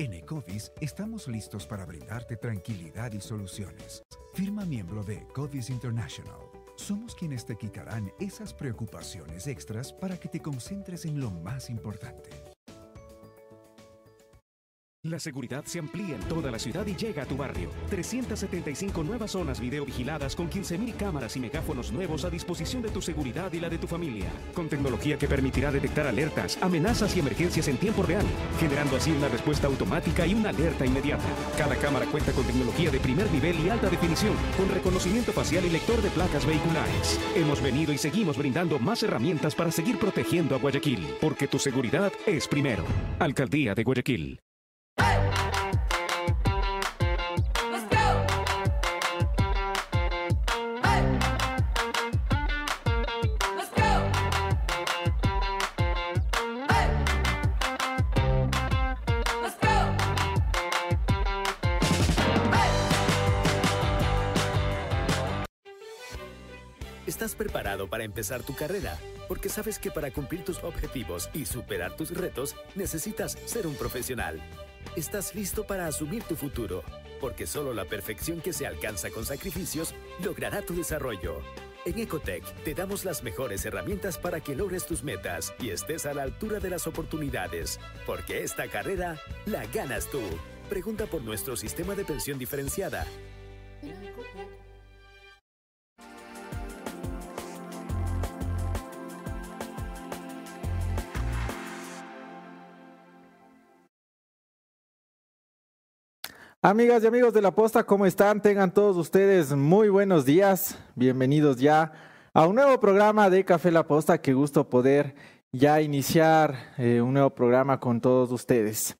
En Ecovis estamos listos para brindarte tranquilidad y soluciones. Firma miembro de Ecovis International. Somos quienes te quitarán esas preocupaciones extras para que te concentres en lo más importante. La seguridad se amplía en toda la ciudad y llega a tu barrio. 375 nuevas zonas videovigiladas con 15.000 cámaras y megáfonos nuevos a disposición de tu seguridad y la de tu familia. Con tecnología que permitirá detectar alertas, amenazas y emergencias en tiempo real, generando así una respuesta automática y una alerta inmediata. Cada cámara cuenta con tecnología de primer nivel y alta definición, con reconocimiento facial y lector de placas vehiculares. Hemos venido y seguimos brindando más herramientas para seguir protegiendo a Guayaquil, porque tu seguridad es primero. Alcaldía de Guayaquil. Preparado para empezar tu carrera? Porque sabes que para cumplir tus objetivos y superar tus retos necesitas ser un profesional. Estás listo para asumir tu futuro, porque solo la perfección que se alcanza con sacrificios logrará tu desarrollo. En Ecotech te damos las mejores herramientas para que logres tus metas y estés a la altura de las oportunidades, porque esta carrera la ganas tú. Pregunta por nuestro sistema de pensión diferenciada. Amigas y amigos de la posta, ¿cómo están? Tengan todos ustedes muy buenos días. Bienvenidos ya a un nuevo programa de Café La Posta. Qué gusto poder ya iniciar eh, un nuevo programa con todos ustedes.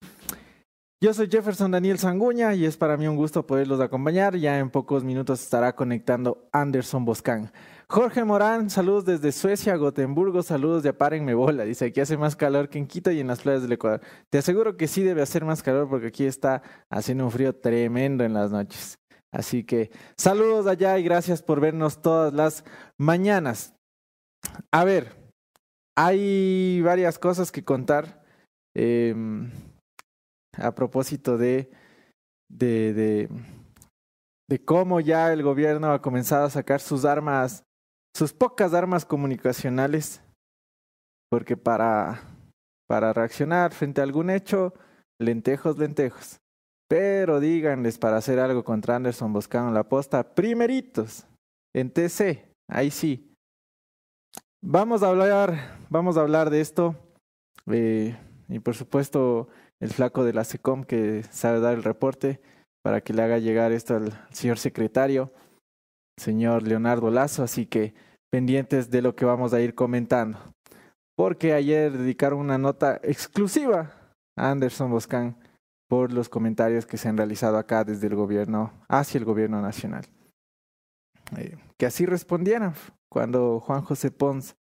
Yo soy Jefferson Daniel Sanguña y es para mí un gusto poderlos acompañar. Ya en pocos minutos estará conectando Anderson Boscan. Jorge Morán, saludos desde Suecia, Gotemburgo, saludos de Apárenme Bola. Dice, aquí hace más calor que en Quito y en las playas del Ecuador. Te aseguro que sí debe hacer más calor porque aquí está haciendo un frío tremendo en las noches. Así que saludos allá y gracias por vernos todas las mañanas. A ver, hay varias cosas que contar em, a propósito de, de, de, de cómo ya el gobierno ha comenzado a sacar sus armas sus pocas armas comunicacionales, porque para, para reaccionar frente a algún hecho, lentejos, lentejos. Pero díganles para hacer algo contra Anderson Boscano la posta, primeritos, en TC, ahí sí. Vamos a hablar, vamos a hablar de esto. Eh, y por supuesto, el flaco de la SECOM que sabe dar el reporte para que le haga llegar esto al señor secretario señor Leonardo Lazo, así que pendientes de lo que vamos a ir comentando. Porque ayer dedicaron una nota exclusiva a Anderson Boscan por los comentarios que se han realizado acá desde el gobierno hacia el gobierno nacional. Eh, que así respondieran cuando Juan José Pons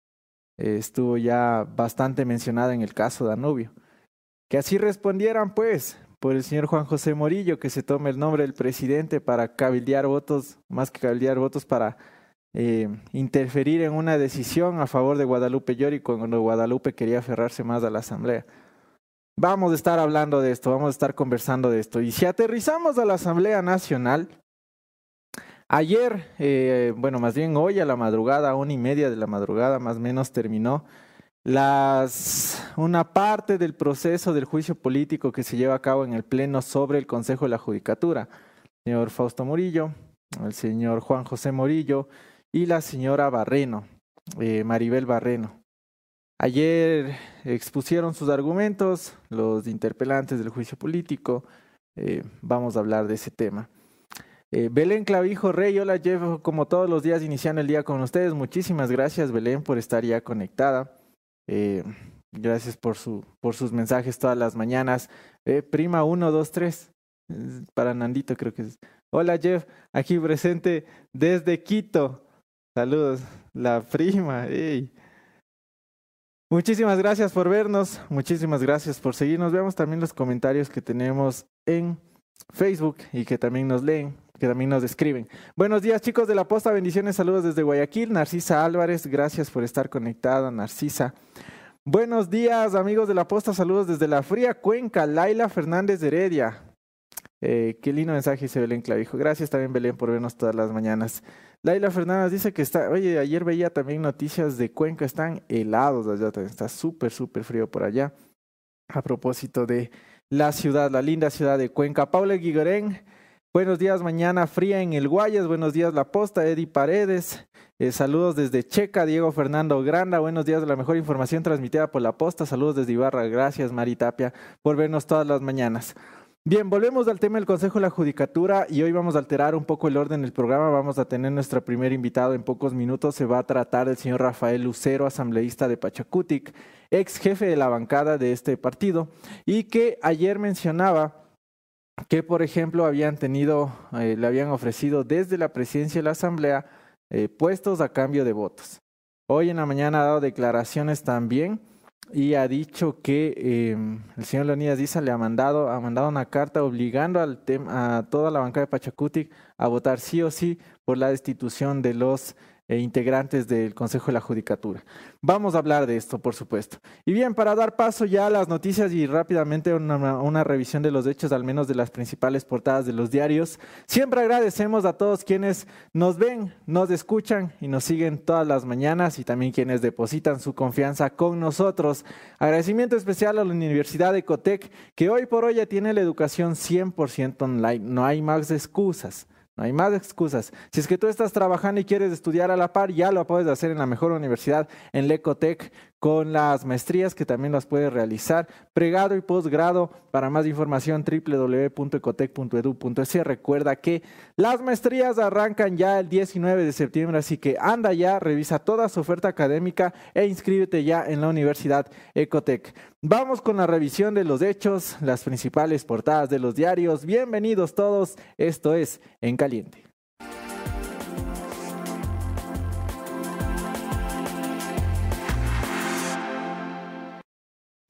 eh, estuvo ya bastante mencionado en el caso Danubio. Que así respondieran pues por el señor Juan José Morillo, que se tome el nombre del presidente para cabildear votos, más que cabildear votos, para eh, interferir en una decisión a favor de Guadalupe Llori cuando Guadalupe quería aferrarse más a la Asamblea. Vamos a estar hablando de esto, vamos a estar conversando de esto. Y si aterrizamos a la Asamblea Nacional, ayer, eh, bueno, más bien hoy a la madrugada, a una y media de la madrugada más o menos terminó las, una parte del proceso del juicio político que se lleva a cabo en el Pleno sobre el Consejo de la Judicatura. El señor Fausto Murillo, el señor Juan José Morillo y la señora Barreno, eh, Maribel Barreno. Ayer expusieron sus argumentos los interpelantes del juicio político. Eh, vamos a hablar de ese tema. Eh, Belén Clavijo Rey, hola Jeff, como todos los días iniciando el día con ustedes. Muchísimas gracias Belén por estar ya conectada. Eh, gracias por, su, por sus mensajes todas las mañanas. Eh, prima 123, para Nandito creo que es. Hola Jeff, aquí presente desde Quito. Saludos, la prima. Muchísimas gracias por vernos, muchísimas gracias por seguirnos. Veamos también los comentarios que tenemos en Facebook y que también nos leen, que también nos escriben. Buenos días chicos de la posta, bendiciones, saludos desde Guayaquil. Narcisa Álvarez, gracias por estar conectada, Narcisa. Buenos días, amigos de la posta. Saludos desde la fría Cuenca. Laila Fernández de Heredia. Eh, qué lindo mensaje dice Belén Clavijo. Gracias también, Belén, por vernos todas las mañanas. Laila Fernández dice que está. Oye, ayer veía también noticias de Cuenca. Están helados allá. Está súper, súper frío por allá. A propósito de la ciudad, la linda ciudad de Cuenca. Paula Guigorén. Buenos días, mañana fría en el Guayas. Buenos días, La Posta, Eddie Paredes. Eh, saludos desde Checa, Diego Fernando Granda. Buenos días, la mejor información transmitida por La Posta. Saludos desde Ibarra. Gracias, Mari Tapia, por vernos todas las mañanas. Bien, volvemos al tema del Consejo de la Judicatura y hoy vamos a alterar un poco el orden del programa. Vamos a tener nuestro primer invitado en pocos minutos. Se va a tratar del señor Rafael Lucero, asambleísta de Pachacutic, ex jefe de la bancada de este partido, y que ayer mencionaba que, por ejemplo, habían tenido, eh, le habían ofrecido desde la presidencia de la Asamblea eh, puestos a cambio de votos. Hoy en la mañana ha dado declaraciones también y ha dicho que em, el señor Leonidas Diza le ha mandado, ha mandado una carta obligando al a toda la bancada de Pachacutic a votar sí o sí por la destitución de los e integrantes del Consejo de la Judicatura. Vamos a hablar de esto, por supuesto. Y bien, para dar paso ya a las noticias y rápidamente una, una, revisión de los hechos, al menos de las principales portadas de los diarios, siempre agradecemos a todos quienes nos ven, nos escuchan y nos siguen todas las mañanas y también quienes depositan su confianza con nosotros. Agradecimiento especial a la Universidad de Ecotec, que hoy por hoy ya tiene la educación 100% online. No hay más excusas. No hay más excusas. Si es que tú estás trabajando y quieres estudiar a la par, ya lo puedes hacer en la mejor universidad, en Lecotec, con las maestrías que también las puedes realizar, pregado y posgrado. Para más información, www.ecotec.edu.es. Recuerda que las maestrías arrancan ya el 19 de septiembre, así que anda ya, revisa toda su oferta académica e inscríbete ya en la Universidad Ecotec. Vamos con la revisión de los hechos, las principales portadas de los diarios. Bienvenidos todos, esto es En Caliente.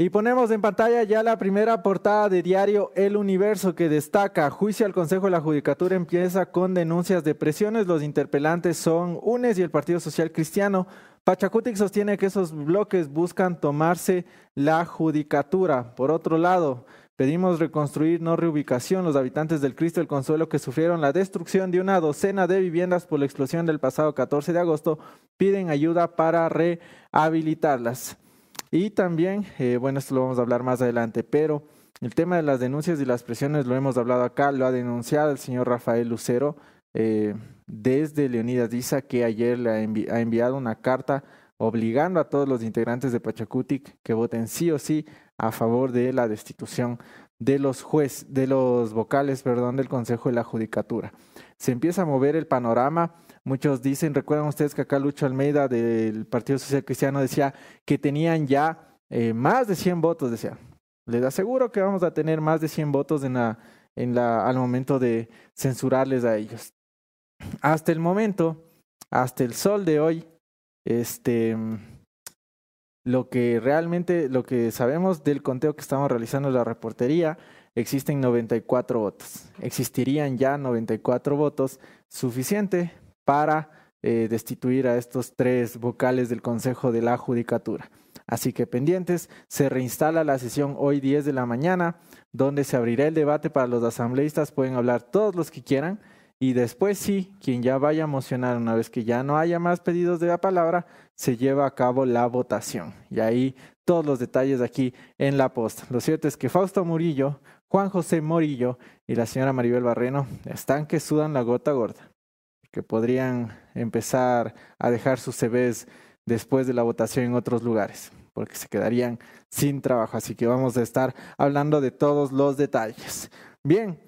Y ponemos en pantalla ya la primera portada de diario El Universo que destaca, juicio al Consejo de la Judicatura empieza con denuncias de presiones, los interpelantes son UNES y el Partido Social Cristiano. Pachacutic sostiene que esos bloques buscan tomarse la judicatura. Por otro lado, pedimos reconstruir, no reubicación, los habitantes del Cristo del Consuelo que sufrieron la destrucción de una docena de viviendas por la explosión del pasado 14 de agosto piden ayuda para rehabilitarlas. Y también, eh, bueno, esto lo vamos a hablar más adelante, pero el tema de las denuncias y las presiones lo hemos hablado acá, lo ha denunciado el señor Rafael Lucero eh, desde Leonidas Diza, que ayer le ha, enviado una carta obligando a todos los integrantes de Pachacutic que voten sí o sí a favor de la destitución de los jueces, de los vocales, perdón, del Consejo de la Judicatura. Se empieza a mover el panorama Muchos dicen, recuerdan ustedes que acá Lucho Almeida del Partido Social Cristiano decía que tenían ya eh, más de 100 votos, decía. Les aseguro que vamos a tener más de 100 votos en la, en la, al momento de censurarles a ellos. Hasta el momento, hasta el sol de hoy, este, lo que realmente, lo que sabemos del conteo que estamos realizando en la reportería, existen 94 votos. Existirían ya 94 votos, suficiente para eh, destituir a estos tres vocales del Consejo de la Judicatura. Así que pendientes, se reinstala la sesión hoy 10 de la mañana, donde se abrirá el debate para los asambleístas, pueden hablar todos los que quieran, y después sí, quien ya vaya a mocionar, una vez que ya no haya más pedidos de la palabra, se lleva a cabo la votación. Y ahí todos los detalles aquí en la posta. Lo cierto es que Fausto Murillo, Juan José Morillo y la señora Maribel Barreno están que sudan la gota gorda que podrían empezar a dejar sus CVs después de la votación en otros lugares, porque se quedarían sin trabajo. Así que vamos a estar hablando de todos los detalles. Bien,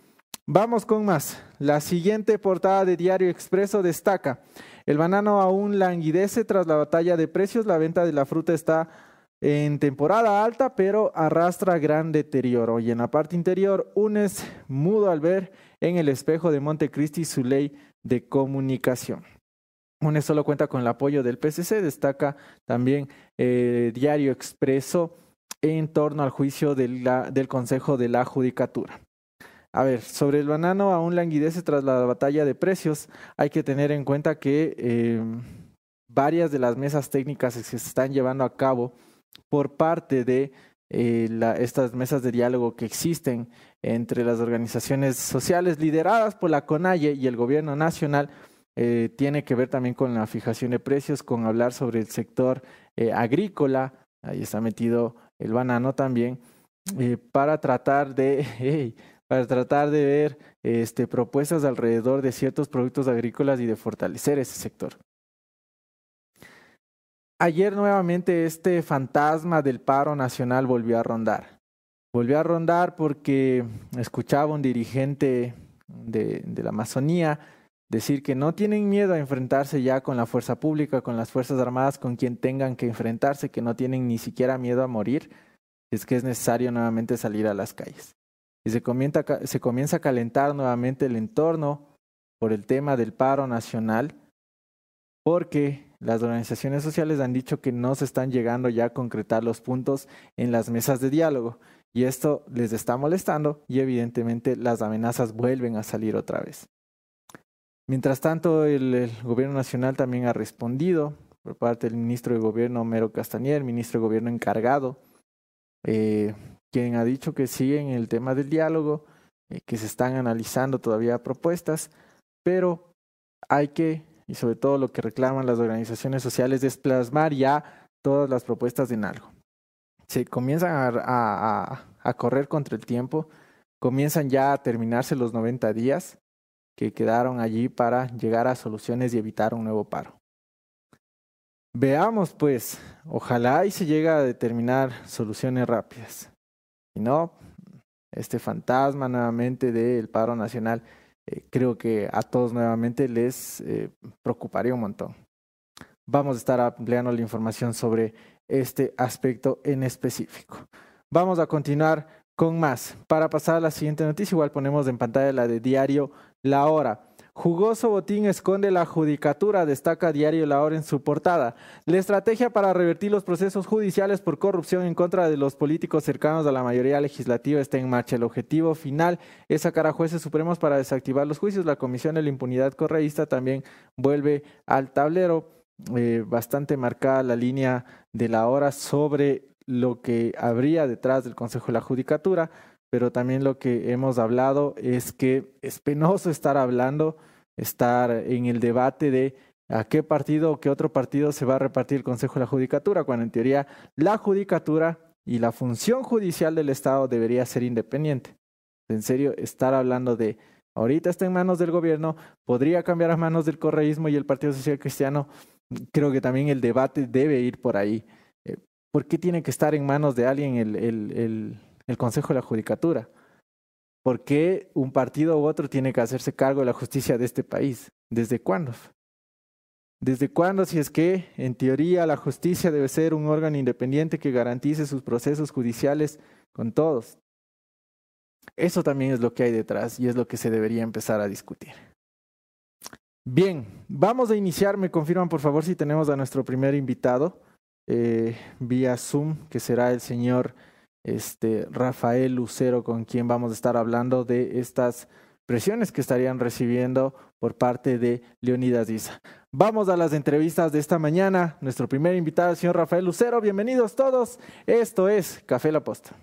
vamos con más. La siguiente portada de Diario Expreso destaca, el banano aún languidece tras la batalla de precios, la venta de la fruta está en temporada alta, pero arrastra gran deterioro. Y en la parte interior, Unes mudo al ver en el espejo de Montecristi su ley de comunicación. UNES solo cuenta con el apoyo del PCC, destaca también eh, Diario Expreso en torno al juicio del Consejo de la Judicatura. A ver, sobre el banano aún languidece tras la batalla de precios. Hay que tener en cuenta que em, varias de las mesas técnicas que se están llevando a cabo por parte de eh, estas mesas de diálogo que existen entre las organizaciones sociales lideradas por la CONAIE y el gobierno nacional eh, tiene que ver también con la fijación de precios, con hablar sobre el sector eh, agrícola, ahí está metido el banano también, para tratar de para tratar de ver este, propuestas alrededor de ciertos productos agrícolas y de fortalecer ese sector. Ayer nuevamente este fantasma del paro nacional volvió a rondar. Volvió a rondar porque escuchaba un dirigente de, de la Amazonía decir que no tienen miedo a enfrentarse ya con la fuerza pública, con las Fuerzas Armadas, con quien tengan que enfrentarse, que no tienen ni siquiera miedo a morir, es que es necesario nuevamente salir a las calles. Y se comienza, se comienza a calentar nuevamente el entorno por el tema del paro nacional, porque las organizaciones sociales han dicho que no se están llegando ya a concretar los puntos en las mesas de diálogo y esto les está molestando y evidentemente las amenazas vuelven a salir otra vez. Mientras tanto, el, gobierno nacional también ha respondido por parte del ministro de Gobierno, Mero Castañer, ministro de Gobierno encargado, eh, quien ha dicho que siguen el tema del diálogo, eh, que se están analizando todavía propuestas, pero hay que, y sobre todo lo que reclaman las organizaciones sociales, es plasmar ya todas las propuestas en algo. Se comienzan a, correr contra el tiempo, comienzan ya a terminarse los 90 días que quedaron allí para llegar a soluciones y evitar un nuevo paro. Veamos pues, ojalá y se llegue a determinar soluciones rápidas. Y no, este fantasma nuevamente del paro nacional, eh, creo que a todos nuevamente les eh, preocuparía un montón. Vamos a estar ampliando la información sobre este aspecto en específico. Vamos a continuar con más. Para pasar a la siguiente noticia, igual ponemos en pantalla la de diario La Hora. Jugoso botín esconde la judicatura, destaca Diario La Hora en su portada. La estrategia para revertir los procesos judiciales por corrupción en contra de los políticos cercanos a la mayoría legislativa está en marcha. El objetivo final es sacar a jueces supremos para desactivar los juicios. La Comisión de la Impunidad Correísta también vuelve al tablero. Eh, bastante marcada la línea de la hora sobre lo que habría detrás del Consejo de la Judicatura pero también lo que hemos hablado es que es penoso estar hablando, estar en el debate de a qué partido o qué otro partido se va a repartir el Consejo de la Judicatura, cuando en teoría la Judicatura y la función judicial del Estado debería ser independiente. En serio, estar hablando de ahorita está en manos del gobierno, podría cambiar a manos del correísmo y el Partido Social Cristiano, creo que también el debate debe ir por ahí. Eh, ¿Por qué tiene que estar en manos de alguien el, el, el el Consejo de la Judicatura. ¿Por qué un partido u otro tiene que hacerse cargo de la justicia de este país? ¿Desde cuándo? ¿Desde cuándo si es que, en teoría, la justicia debe ser un órgano independiente que garantice sus procesos judiciales con todos? Eso también es lo que hay detrás y es lo que se debería empezar a discutir. Bien, vamos a iniciar. Me confirman, por favor, si tenemos a nuestro primer invitado eh, vía Zoom, que será el señor este, Rafael Lucero, con quien vamos a estar hablando de estas presiones que estarían recibiendo por parte de Leonidas Isa. Vamos a las entrevistas de esta mañana. Nuestro primer invitado, el señor Rafael Lucero. Bienvenidos todos. Esto es Café La Posta.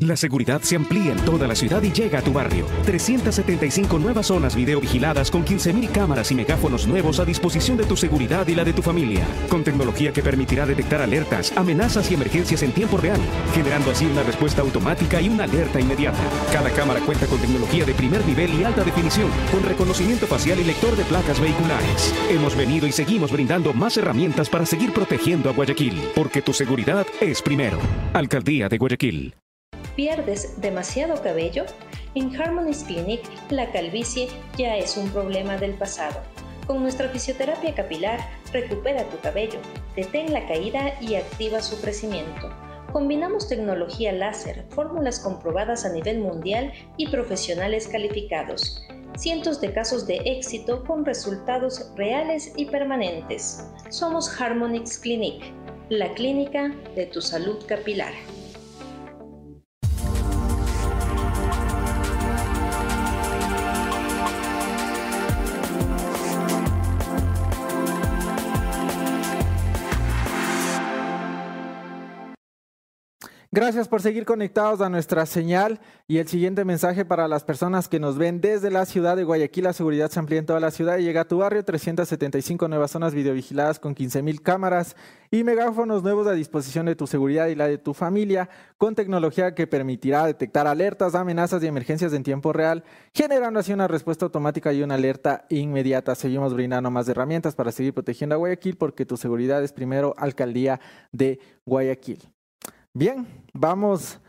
La seguridad se amplía en toda la ciudad y llega a tu barrio. 375 nuevas zonas videovigiladas con 15.000 cámaras y megáfonos nuevos a disposición de tu seguridad y la de tu familia. Con tecnología que permitirá detectar alertas, amenazas y emergencias en tiempo real, generando así una respuesta automática y una alerta inmediata. Cada cámara cuenta con tecnología de primer nivel y alta definición, con reconocimiento facial y lector de placas vehiculares. Hemos venido y seguimos brindando más herramientas para seguir protegiendo a Guayaquil, porque tu seguridad es primero. Alcaldía de Guayaquil. ¿Pierdes demasiado cabello? En Harmonies Clinic, la calvicie ya es un problema del pasado. Con nuestra fisioterapia capilar, recupera tu cabello, detén la caída y activa su crecimiento. Combinamos tecnología láser, fórmulas comprobadas a nivel mundial y profesionales calificados. Cientos de casos de éxito con resultados reales y permanentes. Somos Harmonix Clinic, la clínica de tu salud capilar. Gracias por seguir conectados a nuestra señal y el siguiente mensaje para las personas que nos ven desde la ciudad de Guayaquil. La seguridad se amplía en toda la ciudad y llega a tu barrio. 375 nuevas zonas videovigiladas con 15.000 cámaras y megáfonos nuevos a disposición de tu seguridad y la de tu familia con tecnología que permitirá detectar alertas, amenazas y emergencias en tiempo real, generando así una respuesta automática y una alerta inmediata. Seguimos brindando más herramientas para seguir protegiendo a Guayaquil porque tu seguridad es primero Alcaldía de Guayaquil. Bien, vamos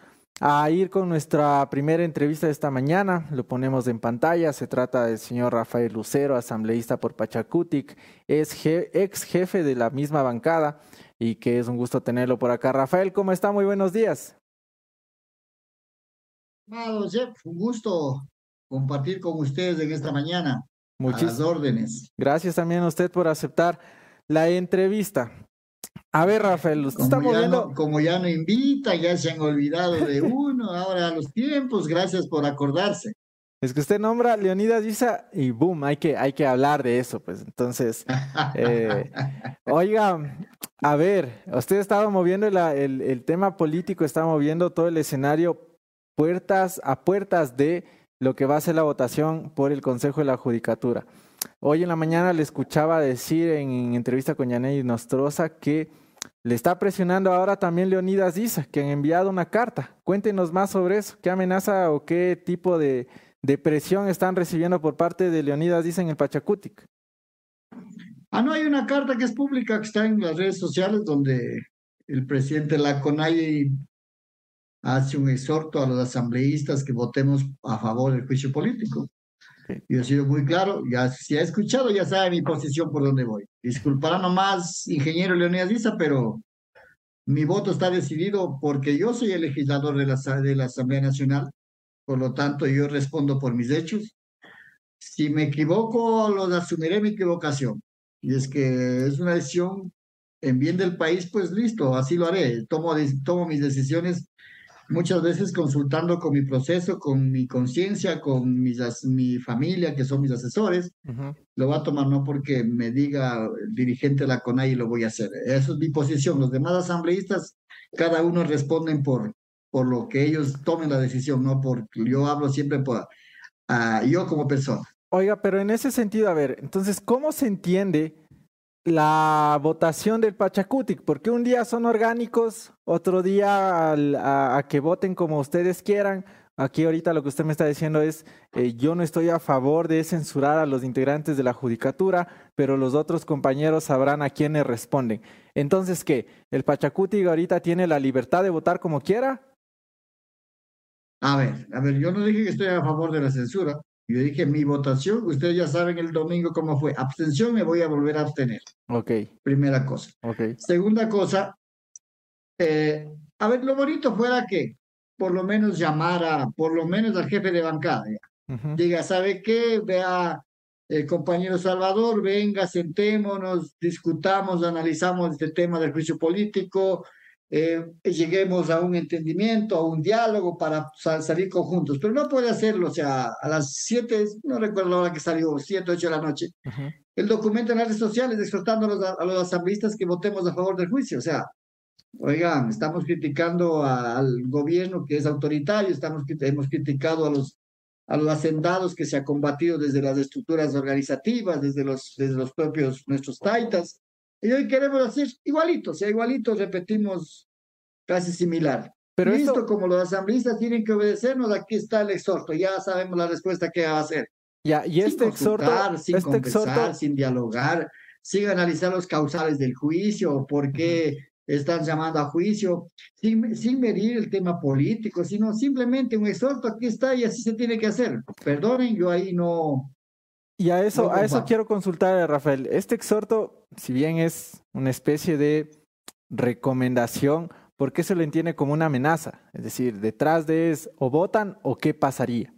a ir con nuestra primera entrevista de esta mañana. Lo ponemos en pantalla. Se trata del señor Rafael Lucero, asambleísta por Pachacutic, es ex jefe de la misma bancada y que es un gusto tenerlo por acá. Rafael, ¿cómo está? Muy buenos días. Jeff, un gusto compartir con ustedes en esta mañana. Muchas órdenes. Gracias también a usted por aceptar la entrevista. A ver, Rafael, usted como está moviendo. como ya no invita, ya se han olvidado de uno, ahora los tiempos, gracias por acordarse. Es que usted nombra a Leonidas Isa y boom, hay que, hay que hablar de eso, pues. Entonces, eh, oiga, a ver, usted estaba moviendo el, el tema político, estaba moviendo todo el escenario puertas a puertas de lo que va a ser la votación por el Consejo de la Judicatura. Hoy en la mañana le escuchaba decir en, entrevista con Yaney Nostroza que le está presionando ahora también Leonidas Isa, que han enviado una carta. Cuéntenos más sobre eso. ¿Qué amenaza o qué tipo de, presión están recibiendo por parte de Leonidas Isa en el Pachacutic? Ah, no, hay una carta que es pública que está en las redes sociales donde el presidente de la CONAI hace un exhorto a los asambleístas que votemos a favor del juicio político. Yo he sido muy claro, ya si ha escuchado ya sabe mi posición por dónde voy. Disculpará nomás, ingeniero Leonidas Diza, pero mi voto está decidido porque yo soy el legislador de la, de la Asamblea Nacional, por lo tanto yo respondo por mis hechos. Si me equivoco, los asumiré mi equivocación. Y es que es una decisión en bien del país, pues listo, así lo haré. Tomo, tomo mis decisiones muchas veces consultando con mi proceso, con mi conciencia, con mis, mi familia, que son mis asesores, lo va a tomar no porque me diga el dirigente de la CONAI y lo voy a hacer. Esa es mi posición. Los demás asambleístas, cada uno responden por, por lo que ellos tomen la decisión, no porque yo hablo siempre por yo como persona. Oiga, pero en ese sentido, a ver, entonces, ¿cómo se entiende? La votación del Pachacutic, porque un día son orgánicos, otro día a, que voten como ustedes quieran. Aquí ahorita lo que usted me está diciendo es, eh, yo no estoy a favor de censurar a los integrantes de la judicatura, pero los otros compañeros sabrán a quiénes responden. Entonces, ¿qué? ¿El Pachacutic ahorita tiene la libertad de votar como quiera? A ver, a ver, yo no dije que estoy a favor de la censura. Yo dije, mi votación, ustedes ya saben el domingo cómo fue. Abstención, me voy a volver a abstener. Ok. Primera cosa. Ok. Segunda cosa, eh, a ver, lo bonito fuera que por lo menos llamara, por lo menos al jefe de bancada. Diga, ¿sabe qué? Vea, el compañero Salvador, venga, sentémonos, discutamos, analizamos este tema del juicio político, eh, lleguemos a un entendimiento, a un diálogo para salir conjuntos, pero no puede hacerlo, o sea, a las 7, no recuerdo la hora que salió, 7, 8 de la noche, el documento en las redes sociales exhortando a los, a los asambleístas que votemos a favor del juicio, o sea, oigan, estamos criticando al gobierno que es autoritario, estamos, hemos criticado a los, a los hacendados que se ha combatido desde las estructuras organizativas, desde los, desde los propios nuestros taitas, y hoy queremos hacer igualito, o sea, igualito repetimos casi similar. Pero esto, como los asambleístas tienen que obedecernos, aquí está el exhorto, ya sabemos la respuesta que va a hacer. Ya, y este exhorto, sin este exhorto... sin dialogar, sin analizar los causales del juicio, por qué están llamando a juicio, sin, sin medir el tema político, sino simplemente un exhorto, aquí está y así se tiene que hacer. Perdonen, yo ahí no, y a eso, a eso quiero consultar a Rafael. Este exhorto, si bien es una especie de recomendación, ¿por qué se lo entiende como una amenaza? Es decir, detrás de es o votan o qué pasaría.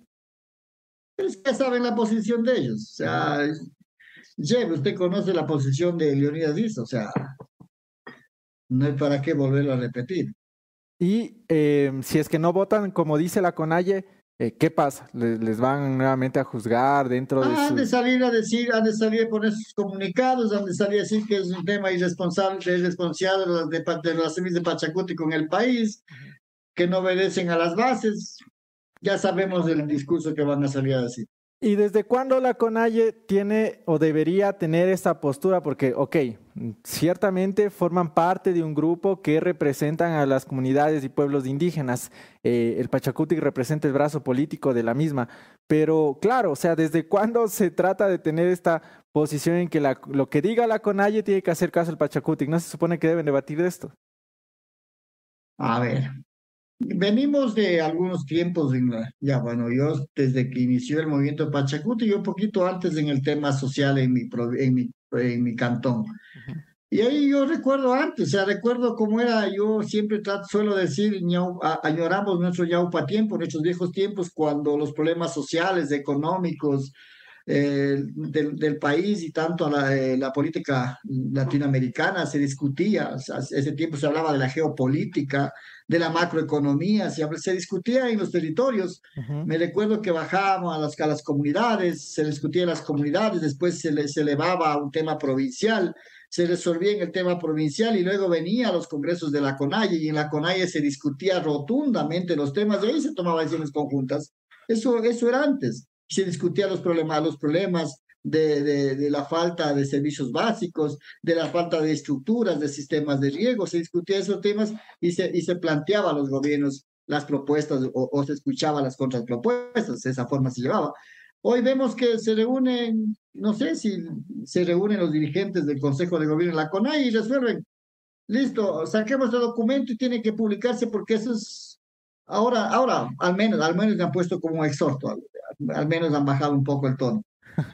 Es que saben la posición de ellos. O sea, Jeff, usted conoce la posición de Leonidas Díaz, o sea, no hay para qué volverlo a repetir. Y eh, si es que no votan, como dice la CONAIE, eh, ¿Qué pasa? ¿Les, van nuevamente a juzgar dentro de Han de salir a decir, han de salir a poner sus comunicados, han de salir a decir que es un tema irresponsable, irresponsable de, de, de los de Pachacuti con el país. que no obedecen a las bases. Ya sabemos del discurso que van a salir a decir. ¿Y desde cuándo la CONAIE tiene o debería tener esta postura? Porque, ok, ciertamente forman parte de un grupo que representan a las comunidades y pueblos indígenas. Eh, el Pachacutic representa el brazo político de la misma. Pero, claro, o sea, ¿desde cuándo se trata de tener esta posición en que lo que diga la CONAIE tiene que hacer caso al Pachacutic? ¿No se supone que deben debatir de esto? A ver, Venimos de algunos tiempos, ya bueno, yo desde que inició el movimiento Pachacuti y un poquito antes en el tema social en mi, en mi, en mi cantón. Y ahí yo recuerdo antes, o sea, recuerdo cómo era, yo siempre trato, suelo decir, añoramos nuestro yaupa tiempo, nuestros viejos tiempos, cuando los problemas sociales, económicos, eh, del, del, país y tanto la, eh, la, política latinoamericana se discutía, ese tiempo se hablaba de la geopolítica, de la macroeconomía, se, se discutía en los territorios. Me recuerdo que bajábamos a las, a las comunidades, se discutía en las comunidades, después se, les elevaba a un tema provincial, se resolvía en el tema provincial y luego venía a los congresos de la CONAIE y en la CONAIE se discutía rotundamente los temas y ahí se tomaban decisiones conjuntas. Eso, eso era antes se discutían los problemas, los problemas de, la falta de servicios básicos, de la falta de estructuras, de sistemas de riego, se discutían esos temas y se, y se los gobiernos las propuestas o, se escuchaba las contrapropuestas, de esa forma se llevaba. Hoy vemos que se reúnen, no sé si se reúnen los dirigentes del Consejo de Gobierno de la CONAI y resuelven, listo, saquemos el documento y tiene que publicarse porque eso es, ahora, ahora al menos, al menos me han puesto como exhorto al menos han bajado un poco el tono.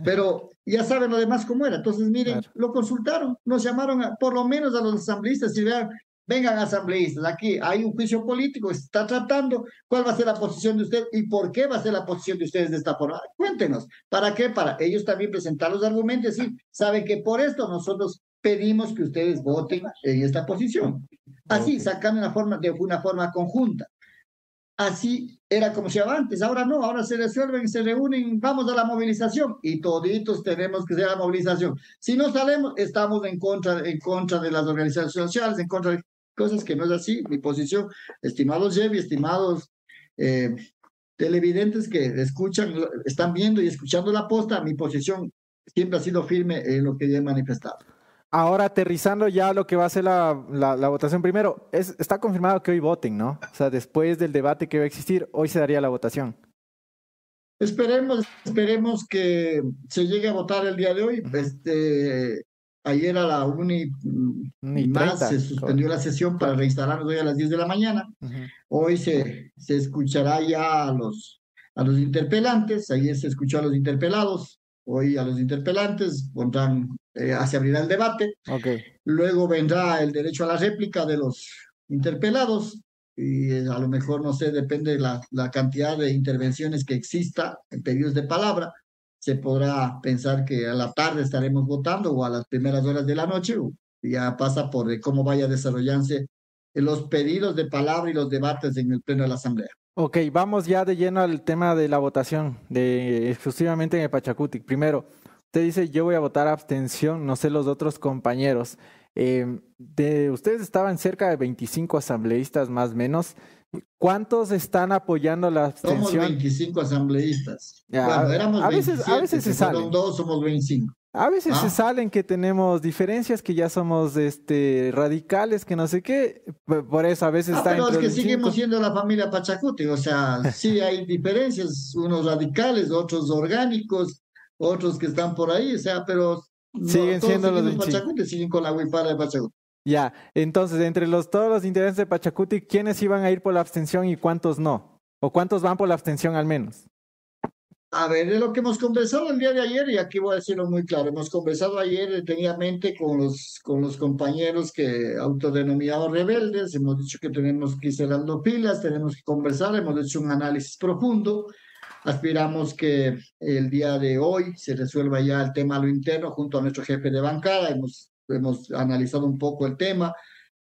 Pero ya saben lo demás cómo era. Entonces, miren, lo consultaron, nos llamaron por lo menos a los asambleístas y vean, vengan asambleístas, aquí hay un juicio político, está tratando cuál va a ser la posición de usted y por qué va a ser la posición de ustedes de esta forma. Cuéntenos, ¿para qué? Para ellos también presentar los argumentos y saben que por esto nosotros pedimos que ustedes voten en esta posición. Así, sacando una forma, de una forma conjunta. Así era como se llamaba antes, ahora no, ahora se resuelven, se reúnen, vamos a la movilización y toditos tenemos que hacer la movilización. Si no salemos, estamos en contra, en contra de las organizaciones sociales, en contra de cosas que no es así. Mi posición, estimados Jevi, estimados eh, televidentes que escuchan, están viendo y escuchando la posta, mi posición siempre ha sido firme en lo que he manifestado. Ahora, aterrizando ya lo que va a ser la, la, votación primero, es, está confirmado que hoy voten, ¿no? O sea, después del debate que va a existir, hoy se daría la votación. Esperemos, esperemos que se llegue a votar el día de hoy. Este, ayer a la uni más se suspendió la sesión para reinstalarnos hoy a las 10 de la mañana. Hoy se, se escuchará ya a los, a los interpelantes, ayer se escuchó a los interpelados, hoy a los interpelantes, pondrán, eh, se abrirá el debate. Okay. Luego vendrá el derecho a la réplica de los interpelados y eh, a lo mejor, no sé, depende de la, la cantidad de intervenciones que exista en pedidos de palabra. Se podrá pensar que a la tarde estaremos votando o a las primeras horas de la noche. Ya pasa por cómo vaya desarrollándose los pedidos de palabra y los debates en el Pleno de la Asamblea. Ok, vamos ya de lleno al tema de la votación, de exclusivamente en el Pachacutic. Primero, usted dice yo voy a votar abstención, no sé los otros compañeros. Eh, de, ustedes estaban cerca de 25 asambleístas más o menos. ¿Cuántos están apoyando la abstención? Somos 25 asambleístas. bueno, éramos a veces, a veces se salen. dos, somos 25. A veces se ah. salen que tenemos diferencias, que ya somos este radicales, que no sé qué. Por eso a veces ah, está Pero es que seguimos siendo la familia Pachacuti, o sea, sí hay diferencias, unos radicales, otros orgánicos, otros que están por ahí, o sea, pero siguen siendo los de Pachacuti, siguen con la huipara de Pachacuti. Ya, entonces, entre los todos los intereses de Pachacuti, ¿quiénes iban a ir por la abstención y cuántos no? ¿O cuántos van por la abstención al menos? A ver, de lo que hemos conversado el día de ayer, y aquí voy a decirlo muy claro, hemos conversado ayer detenidamente con los, con los compañeros que autodenominados rebeldes, hemos dicho que tenemos que ir cerrando filas, tenemos que conversar, hemos hecho un análisis profundo, aspiramos que el día de hoy se resuelva ya el tema a lo interno junto a nuestro jefe de bancada, hemos, hemos analizado un poco el tema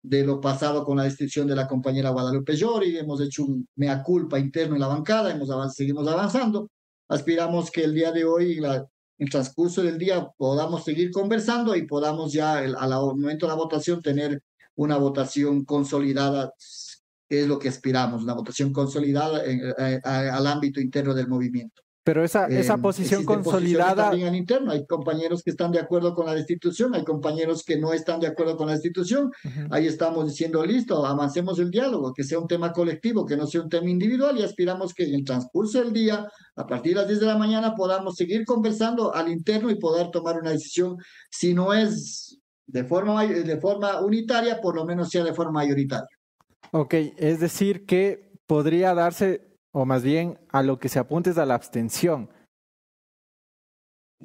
de lo pasado con la destrucción de la compañera Guadalupe Llori, hemos hecho un mea culpa interno en la bancada, hemos seguimos avanzando aspiramos que el día de hoy, la, en el transcurso del día, podamos seguir conversando y podamos ya al momento de la votación tener una votación consolidada es lo que aspiramos, una votación consolidada eh, al ámbito interno del movimiento. Pero esa, esa em, posición consolidada. También al interno. Hay compañeros que están de acuerdo con la destitución, hay compañeros que no están de acuerdo con la destitución. Ahí estamos diciendo, listo, avancemos el diálogo, que sea un tema colectivo, que no sea un tema individual y aspiramos que en el transcurso del día, a partir de las 10 de la mañana, podamos seguir conversando al interno y poder tomar una decisión, si no es de forma, de forma unitaria, por lo menos sea de forma mayoritaria. Ok, es decir que podría darse o más bien a lo que se apunte es a la abstención.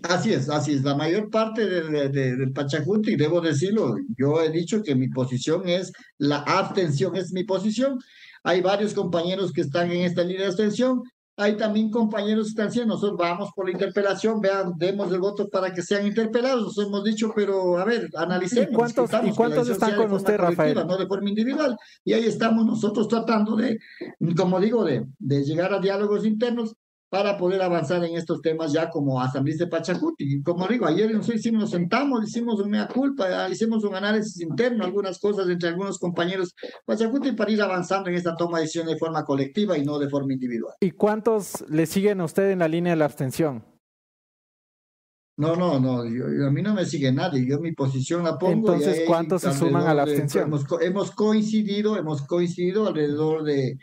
Así es, así es. La mayor parte de, del Pachacuti, debo decirlo, yo he dicho que mi posición es la abstención, es mi posición. Hay varios compañeros que están en esta línea de abstención hay también compañeros que están diciendo, nosotros vamos por la interpelación, vean, demos el voto para que sean interpelados, nos hemos dicho, pero a ver, analicemos. ¿Y cuántos, ¿y cuántos están con usted, Rafael? No de forma individual. Y ahí estamos nosotros tratando de, como digo, de, de llegar a diálogos internos para poder avanzar en estos temas ya como Asamblea de Pachacuti. Como digo, ayer nosotros hicimos, nos sentamos, hicimos una culpa, hicimos un análisis interno, algunas cosas entre algunos compañeros Pachacuti para ir avanzando en esta toma de decisión de forma colectiva y no de forma individual. ¿Y cuántos le siguen a usted en la línea de la abstención? No, no, no, a mí no me sigue nadie, yo mi posición la pongo. Entonces, ¿cuántos se suman a la abstención? hemos coincidido, hemos coincidido alrededor de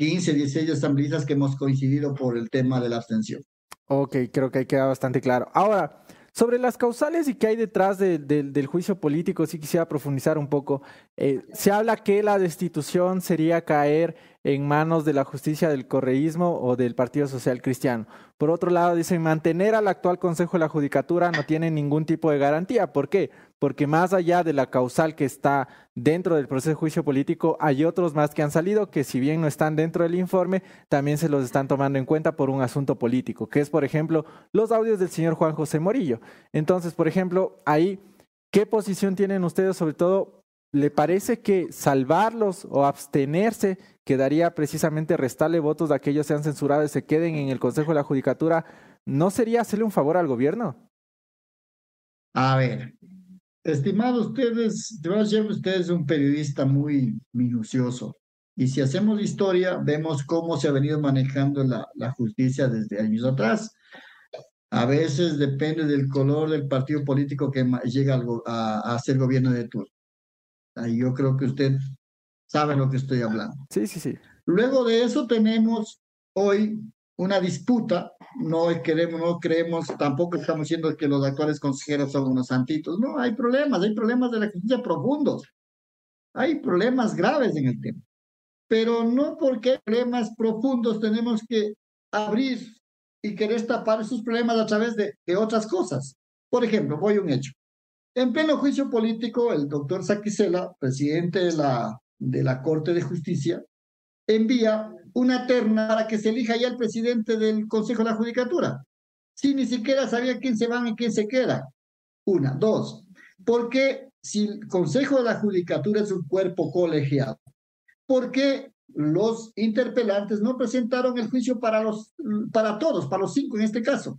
15, 16 asambleístas que hemos coincidido por el tema de la abstención. Ok, creo que ahí queda bastante claro. Ahora, sobre las causales y qué hay detrás del juicio político, sí quisiera profundizar un poco. Eh, se habla que la destitución sería caer en manos de la justicia del correísmo o del Partido Social Cristiano. Por otro lado, dicen mantener al actual Consejo de la Judicatura no tiene ningún tipo de garantía. ¿Por qué? Porque más allá de la causal que está dentro del proceso de juicio político, hay otros más que han salido que si bien no están dentro del informe, también se los están tomando en cuenta por un asunto político, que es, por ejemplo, los audios del señor Juan José Morillo. Entonces, por ejemplo, ahí, ¿qué posición tienen ustedes sobre todo ¿Le parece que salvarlos o abstenerse quedaría precisamente restarle votos de aquellos que sean censurados y se queden en el Consejo de la Judicatura? ¿No sería hacerle un favor al gobierno? A ver, estimados ustedes, usted es un periodista muy minucioso. Y si hacemos historia, vemos cómo se ha venido manejando la, la justicia desde años atrás. A veces depende del color del partido político que llega a, a ser gobierno de turno. Yo creo que usted sabe lo que estoy hablando. Sí, sí, sí. Luego de eso tenemos hoy una disputa. No queremos, no creemos, tampoco estamos diciendo que los actuales consejeros son unos santitos. No, hay problemas, hay problemas de la justicia profundos. Hay problemas graves en el tema. Pero no porque hay problemas profundos tenemos que abrir y querer tapar esos problemas a través de, de otras cosas. Por ejemplo, voy a un hecho. En pleno juicio político, el doctor Saquicela, presidente de la, de la Corte de Justicia, envía una terna para que se elija ya el presidente del Consejo de la Judicatura, si ni siquiera sabía quién se va y quién se queda. Una. Dos, porque si el Consejo de la Judicatura es un cuerpo colegiado, ¿por qué los interpelantes no presentaron el juicio para, los, para todos, para los cinco en este caso?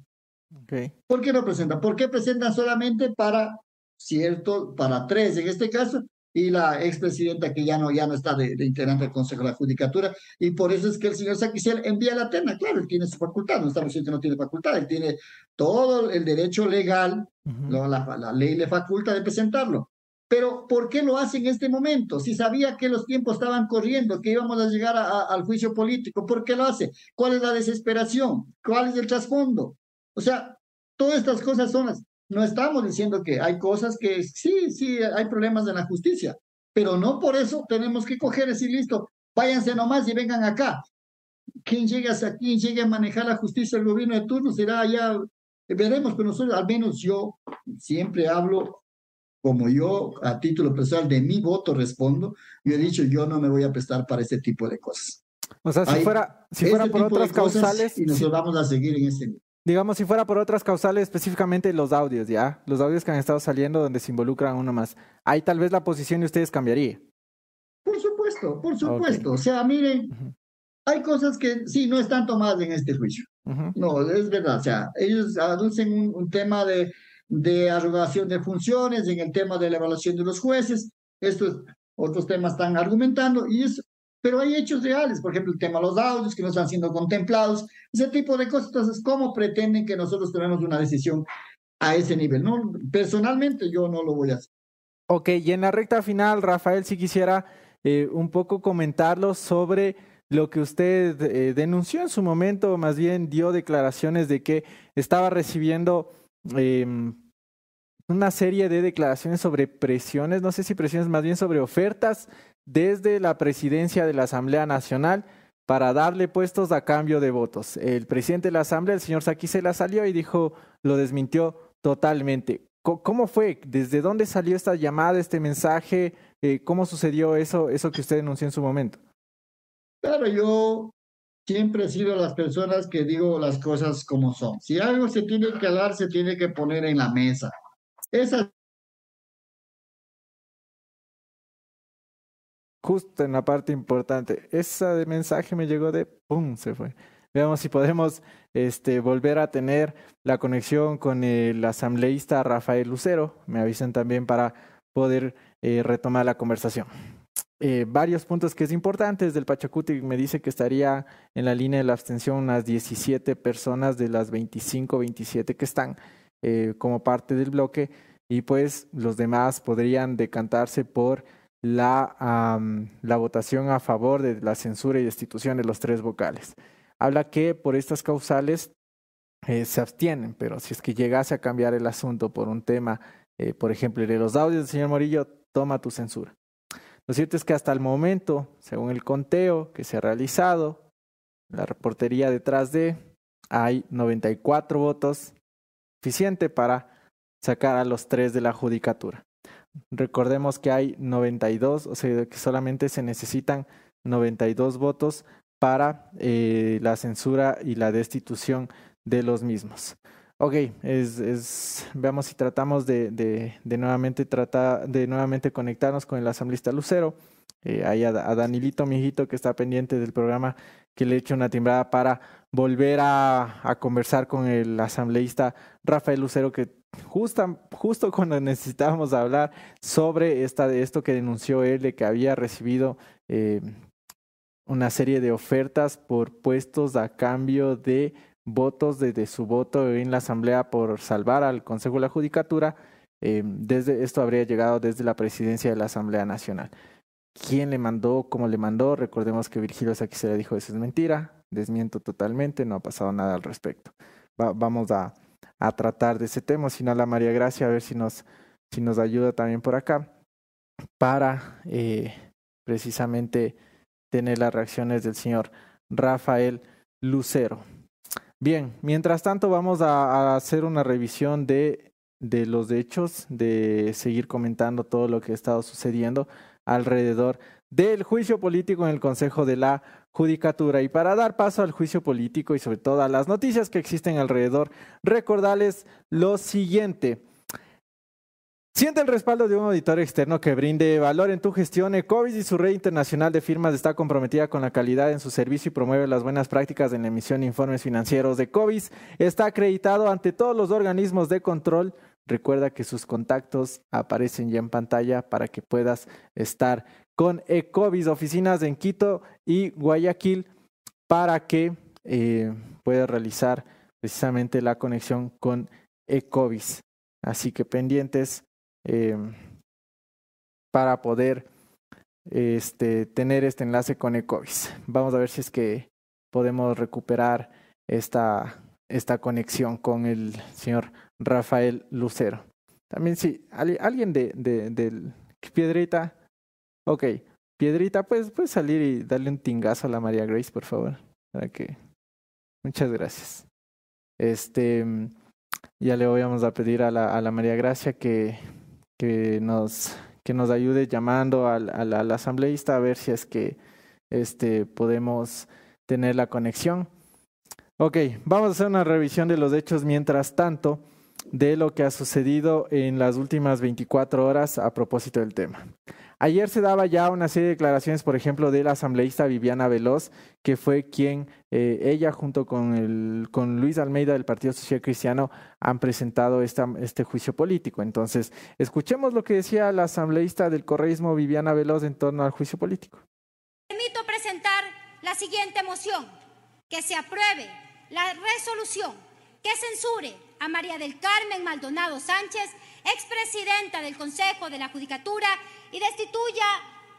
Okay. ¿Por qué no presentan? ¿Por qué presentan solamente para ¿cierto? Para tres en este caso, y la expresidenta que ya no, ya no está de, integrante del Consejo de la Judicatura, y por eso es que el señor Saquicel envía la terna, claro, él tiene su facultad, no estamos diciendo que no tiene facultad, él tiene todo el derecho legal, la, ley le faculta de presentarlo. Pero ¿por qué lo hace en este momento? Si sabía que los tiempos estaban corriendo, que íbamos a llegar al juicio político, ¿por qué lo hace? ¿Cuál es la desesperación? ¿Cuál es el trasfondo? O sea, todas estas cosas son las no estamos diciendo que hay cosas que sí, sí, hay problemas en la justicia, pero no por eso tenemos que coger y decir, listo, váyanse nomás y vengan acá. Quien llegue a, quien llegue a manejar la justicia, el gobierno de turno, será allá, veremos, pero nosotros, al menos yo siempre hablo como yo a título personal de mi voto respondo, yo he dicho, yo no me voy a prestar para ese tipo de cosas. O sea, si fuera, si fuera por otras causales. Y nosotros vamos a seguir en ese Digamos, si fuera por otras causales, específicamente los audios, ¿ya? Los audios que han estado saliendo donde se involucran uno más. Ahí tal vez la posición de ustedes cambiaría. Por supuesto, por supuesto. O sea, miren, hay cosas que sí no están tomadas en este juicio. No, es verdad. O sea, ellos aducen un, tema de, de arrogación de funciones, en el tema de la evaluación de los jueces. Estos otros temas están argumentando y es pero hay hechos reales, por ejemplo, el tema de los audios que no están siendo contemplados, ese tipo de cosas. Entonces, ¿cómo pretenden que nosotros tomemos una decisión a ese nivel? No, personalmente yo no lo voy a hacer. Ok, y en la recta final, Rafael, si quisiera eh, un poco comentarlo sobre lo que usted eh, denunció en su momento, más bien dio declaraciones de que estaba recibiendo em, una serie de declaraciones sobre presiones, no sé si presiones, más bien sobre ofertas desde la presidencia de la Asamblea Nacional para darle puestos a cambio de votos. El presidente de la Asamblea, el señor la salió y dijo, lo desmintió totalmente. ¿Cómo fue? ¿Desde dónde salió esta llamada, este mensaje? Eh, ¿Cómo sucedió eso, eso que usted denunció en su momento? Claro, yo siempre he sido las personas que digo las cosas como son. Si algo se tiene que dar, se tiene que poner en la mesa. Esa justo en la parte importante. Esa de mensaje me llegó de ¡pum! se fue. Veamos si podemos este, volver a tener la conexión con el asambleísta Rafael Lucero. Me avisan también para poder eh, retomar la conversación. Eh, varios puntos que es importante. Desde el Pachacuti me dice que estaría en la línea de la abstención unas 17 personas de las 25, 27 que están eh, como parte del bloque y pues los demás podrían decantarse por la, la votación a favor de la censura y destitución de los tres vocales. Habla que por estas causales eh, se abstienen, pero si es que llegase a cambiar el asunto por un tema, por ejemplo, de los audios del señor Morillo, toma tu censura. Lo cierto es que hasta el momento, según el conteo que se ha realizado, la reportería detrás de, hay 94 votos, suficiente para sacar a los tres de la judicatura. Recordemos que hay 92, o sea, que solamente se necesitan 92 votos para eh, la censura y la destitución de los mismos. Ok, es, veamos si tratamos de, de, nuevamente tratar, de nuevamente conectarnos con el asambleísta Lucero. Eh, ahí a, a, Danilito, mi hijito, que está pendiente del programa, que le he hecho una timbrada para volver a, a conversar con el asambleísta Rafael Lucero, que justo, cuando necesitábamos hablar sobre esto que denunció él, de que había recibido eh, una serie de ofertas por puestos a cambio de votos desde su voto en la Asamblea por salvar al Consejo de la Judicatura, eh, desde esto habría llegado desde la presidencia de la Asamblea Nacional. ¿Quién le mandó? ¿Cómo le mandó? Recordemos que Virgilio le dijo eso es mentira, desmiento totalmente, no ha pasado nada al respecto. vamos a, a, tratar de ese tema, si no la María Gracia, a ver si nos, si nos ayuda también por acá, para eh, precisamente tener las reacciones del señor Rafael Lucero. Bien, mientras tanto vamos a, hacer una revisión de, de los hechos, de seguir comentando todo lo que ha estado sucediendo alrededor del juicio político en el Consejo de la Judicatura. Y para dar paso al juicio político y sobre todo a las noticias que existen alrededor, recordarles lo siguiente. Siente el respaldo de un auditor externo que brinde valor en tu gestión. Ecovis y su red internacional de firmas está comprometida con la calidad en su servicio y promueve las buenas prácticas en la emisión de informes financieros. de Ecovis está acreditado ante todos los organismos de control. Recuerda que sus contactos aparecen ya en pantalla para que puedas estar con Ecovis, oficinas en Quito y Guayaquil, para que eh, puedas realizar precisamente la conexión con Ecovis. Así que pendientes eh, para poder este, tener este enlace con Ecovis. Vamos a ver si es que podemos recuperar esta, esta conexión con el señor Rafael Lucero. También si alguien de, de Piedrita, ok, Piedrita, pues puedes salir y darle un tingazo a la María Grace, por favor, para que, muchas gracias. Este, ya le vamos a pedir a la, a la María Gracia que que nos, que nos ayude llamando al, al, al, asambleísta a ver si es que este, podemos tener la conexión. Ok, vamos a hacer una revisión de los hechos mientras tanto de lo que ha sucedido en las últimas 24 horas a propósito del tema. Ayer se daba ya una serie de declaraciones, por ejemplo, de la asambleísta Viviana Veloz, que fue quien eh, ella junto con, Luis Almeida del Partido Social Cristiano han presentado este juicio político. Entonces, escuchemos lo que decía la asambleísta del correísmo Viviana Veloz en torno al juicio político. Permito la siguiente moción, que se apruebe la resolución que censure a María del Carmen Maldonado Sánchez, expresidenta del Consejo de la Judicatura, y destituya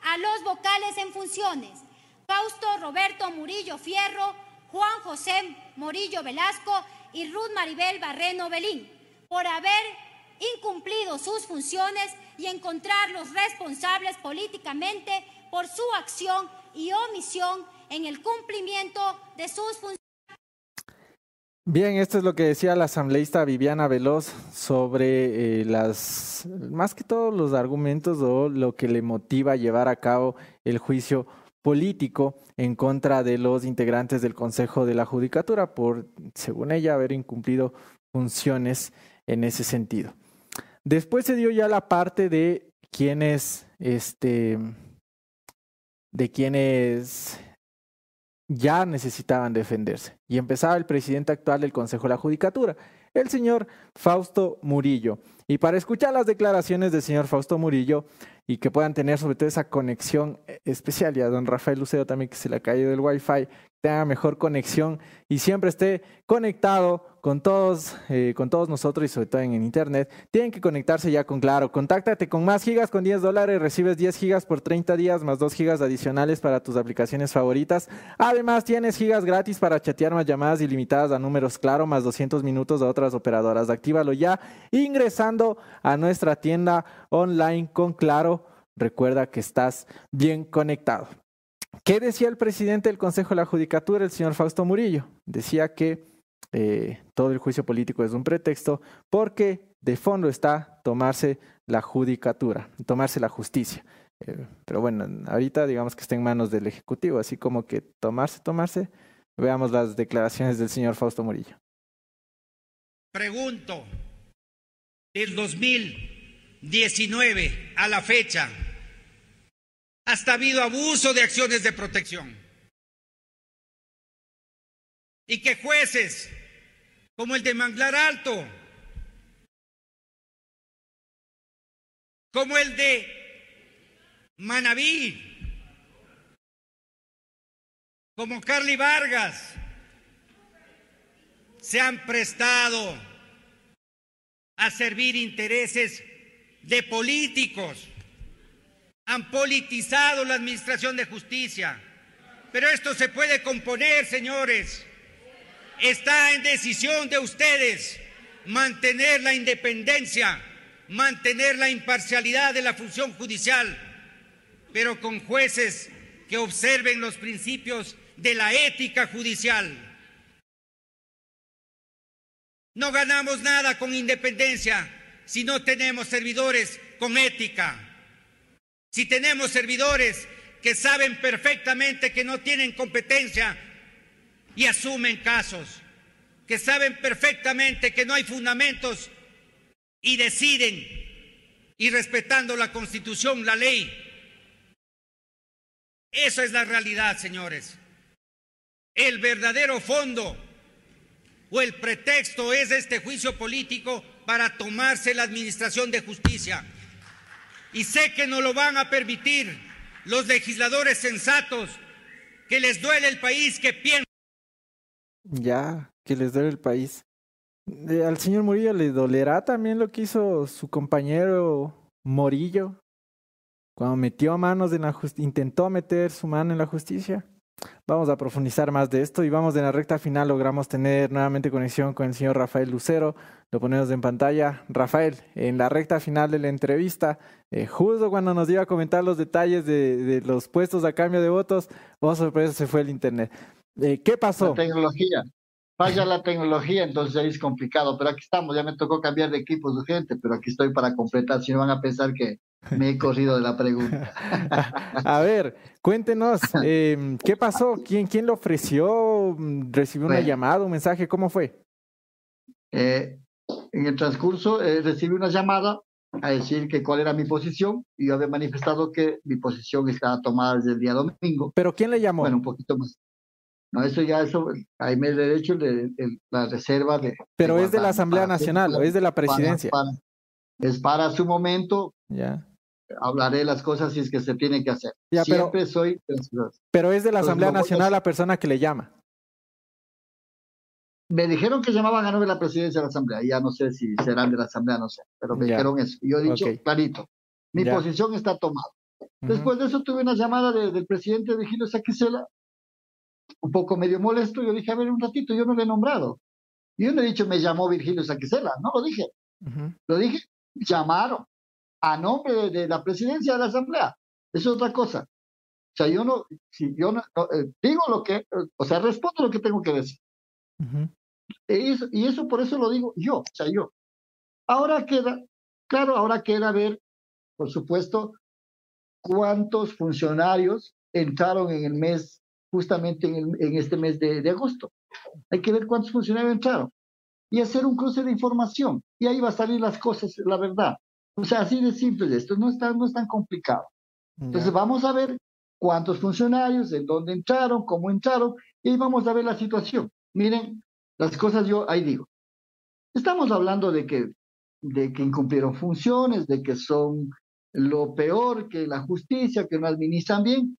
a los vocales en funciones, Fausto Roberto Murillo Fierro, Juan José Morillo Velasco y Ruth Maribel Barreno Belín, por haber incumplido sus funciones y encontrar los responsables políticamente por su acción y omisión en el cumplimiento de sus funciones. Bien, esto es lo que decía la asambleísta Viviana Veloz sobre eh, las, más que todos los argumentos o lo que le motiva a llevar a cabo el juicio político en contra de los integrantes del Consejo de la Judicatura por, según ella, haber incumplido funciones en ese sentido. Después se dio ya la parte de quienes, este, de quienes ya necesitaban defenderse. Y empezaba el presidente actual del Consejo de la Judicatura, el señor Fausto Murillo. Y para escuchar las declaraciones del señor Fausto Murillo y que puedan tener sobre todo esa conexión especial, y a don Rafael Lucero también que se le ha caído el wifi, tenga mejor conexión y siempre esté conectado con todos, eh, con todos nosotros y sobre todo en, internet, tienen que conectarse ya con Claro. Contáctate con más gigas con 10 dólares, recibes 10 gigas por 30 días más 2 gigas adicionales para tus aplicaciones favoritas. Además, tienes gigas gratis para chatear más llamadas ilimitadas a números Claro más 200 minutos a otras operadoras. Actívalo ya ingresando a nuestra tienda online con Claro. Recuerda que estás bien conectado. ¿Qué decía el presidente del Consejo de la Judicatura, el señor Fausto Murillo? Decía que eh, todo el juicio político es un pretexto porque de fondo está tomarse la judicatura, tomarse la justicia. Eh, pero bueno, ahorita digamos que está en manos del Ejecutivo, así como que tomarse, tomarse. Veamos las declaraciones del señor Fausto Murillo. Pregunto, del 2019 a la fecha, hasta ha habido abuso de acciones de protección. Y que jueces como el de Manglar Alto, como el de Manaví, como Carly Vargas, se han prestado a servir intereses de políticos, han politizado la administración de justicia. Pero esto se puede componer, señores Está en decisión de ustedes mantener la independencia, mantener la imparcialidad de la función judicial, pero con jueces que observen los principios de la ética judicial. No ganamos nada con independencia si no tenemos servidores con ética. Si tenemos servidores que saben perfectamente que no tienen competencia y asumen casos que saben perfectamente que no hay fundamentos y deciden, y respetando la constitución, la ley. Esa es la realidad, señores. El verdadero fondo o el pretexto es este juicio político para tomarse la administración de justicia. Y sé que no lo van a permitir los legisladores sensatos que les duele el país, que piensan. Ya, que les duele el país. al señor Murillo le dolerá también lo que hizo su compañero Morillo cuando metió manos en la intentó meter su mano en la justicia. Vamos a profundizar más de esto y vamos en la recta final. Logramos tener nuevamente conexión con el señor Rafael Lucero. Lo ponemos en pantalla. Rafael, en la recta final de la entrevista, eh, justo cuando nos iba a comentar los detalles de, los puestos a cambio de votos, oh sorpresa, se fue el internet. Eh, ¿Qué pasó? La tecnología. Falla la tecnología, entonces ahí es complicado. Pero aquí estamos, ya me tocó cambiar de equipo urgente, pero aquí estoy para completar. Si no van a pensar que me he corrido de la pregunta. a ver, cuéntenos, em, ¿qué pasó? ¿Quién, ¿Quién lo ofreció? ¿Recibió una llamada, un mensaje? ¿Cómo fue? Eh, en el transcurso eh, recibí una llamada a decir que cuál era mi posición y yo había manifestado que mi posición estaba tomada desde el día domingo. ¿Pero quién le llamó? Bueno, un poquito más. No, eso ya, eso, hay me derecho de, la reserva de... Pero es de la Asamblea Nacional, o es de la presidencia. es para su momento. Ya. hablaré las cosas si es que se tiene que hacer. Siempre soy... Pero es de la Asamblea Nacional la persona que le llama. Me dijeron que llamaban a nombre de la presidencia de la Asamblea. Ya no sé si serán de la Asamblea, no sé. Pero me dijeron eso. Yo he dicho clarito. Mi posición está tomada. Después de eso tuve una llamada del presidente Vigilio Saquicela, un poco medio molesto. Yo dije, a ver, un ratito, yo no le he nombrado. Yo no he dicho, me llamó Virgilio Saquicela, no lo dije. Lo dije, llamaron a nombre de, la presidencia de la Asamblea. Eso es otra cosa. O sea, yo no, si yo no, eh, digo lo que, o sea, respondo lo que tengo que decir. y, eso, y eso por eso lo digo yo, o sea, yo. Ahora queda, claro, ahora queda ver, por supuesto, cuántos funcionarios entraron en el mes, justamente en, en este mes de, de, agosto. Hay que ver cuántos funcionarios entraron y hacer un cruce de información. Y ahí va a salir las cosas, la verdad. O sea, así de simple esto, no, está, no es tan complicado. Entonces vamos a ver cuántos funcionarios, en dónde entraron, cómo entraron, y vamos a ver la situación. Miren, las cosas yo ahí digo. Estamos hablando de que, de que incumplieron funciones, de que son lo peor que la justicia, que no administran bien,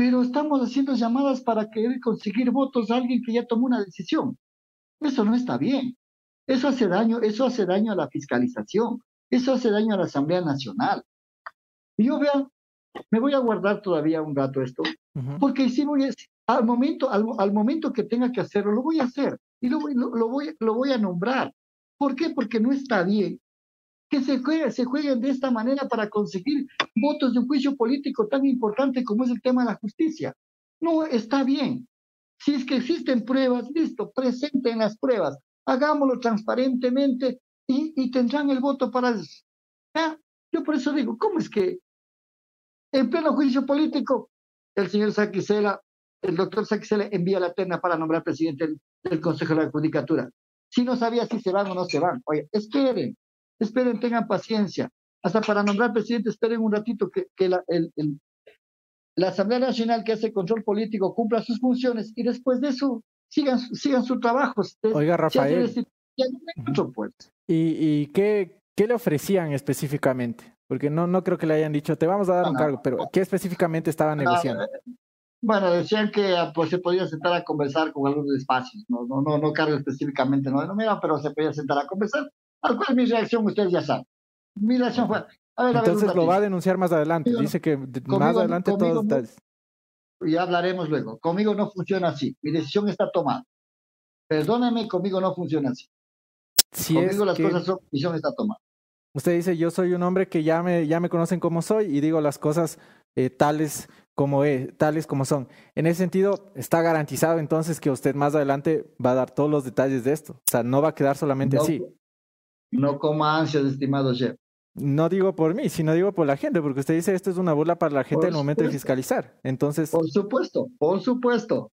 pero estamos haciendo llamadas para querer conseguir votos a alguien que ya tomó una decisión. Eso no está bien. Eso hace daño, eso hace daño a la fiscalización. Eso hace daño a la Asamblea Nacional. Y yo vea, me voy a guardar todavía un rato esto, porque si voy a, al momento, al, momento que tenga que hacerlo, lo voy a hacer y lo, lo, voy, lo voy a nombrar. ¿Por qué? Porque no está bien que se, se jueguen de esta manera para conseguir votos de un juicio político tan importante como es el tema de la justicia. No está bien. Si es que existen pruebas, listo, presenten las pruebas, hagámoslo transparentemente y, tendrán el voto para eso. Yo por eso digo, ¿cómo es que en pleno juicio político el señor Saquicela, el doctor Saquicela envía la terna para nombrar presidente del, Consejo de la Judicatura? Si no sabía si se van o no se van. Oye, esperen, esperen, tengan paciencia. Hasta para nombrar presidente, esperen un ratito que, que la, el, la Asamblea Nacional que hace control político cumpla sus funciones y después de eso sigan, sigan su trabajo. Oiga, Rafael. Pues. ¿Y, y qué, qué le ofrecían específicamente? Porque no, no creo que le hayan dicho, te vamos a dar un cargo, pero ¿qué específicamente estaban negociando? Eh, bueno, decían que ah, pues, se podía sentar a conversar con algunos espacios, no, no, no, no cargo específicamente, no, no mira, pero se podía sentar a conversar. Al cual mi reacción, ustedes ya saben. Mi reacción fue, a ver, Entonces lo va a denunciar más adelante. Dice que más adelante todos Ya hablaremos luego. Conmigo no funciona así. Mi decisión está tomada. Perdóneme, conmigo no funciona así. Si conmigo las cosas son, mi decisión está tomada. Usted dice, yo soy un hombre que ya me, ya me conocen como soy y digo las cosas eh, tales como es, tales como son. En ese sentido, está garantizado entonces que usted más adelante va a dar todos los detalles de esto. O sea, no va a quedar solamente así. No coma ansias, estimado chef. No digo por mí, sino digo por la gente, porque usted dice esto es una burla para la gente en el momento de fiscalizar. Entonces. Por supuesto, por supuesto.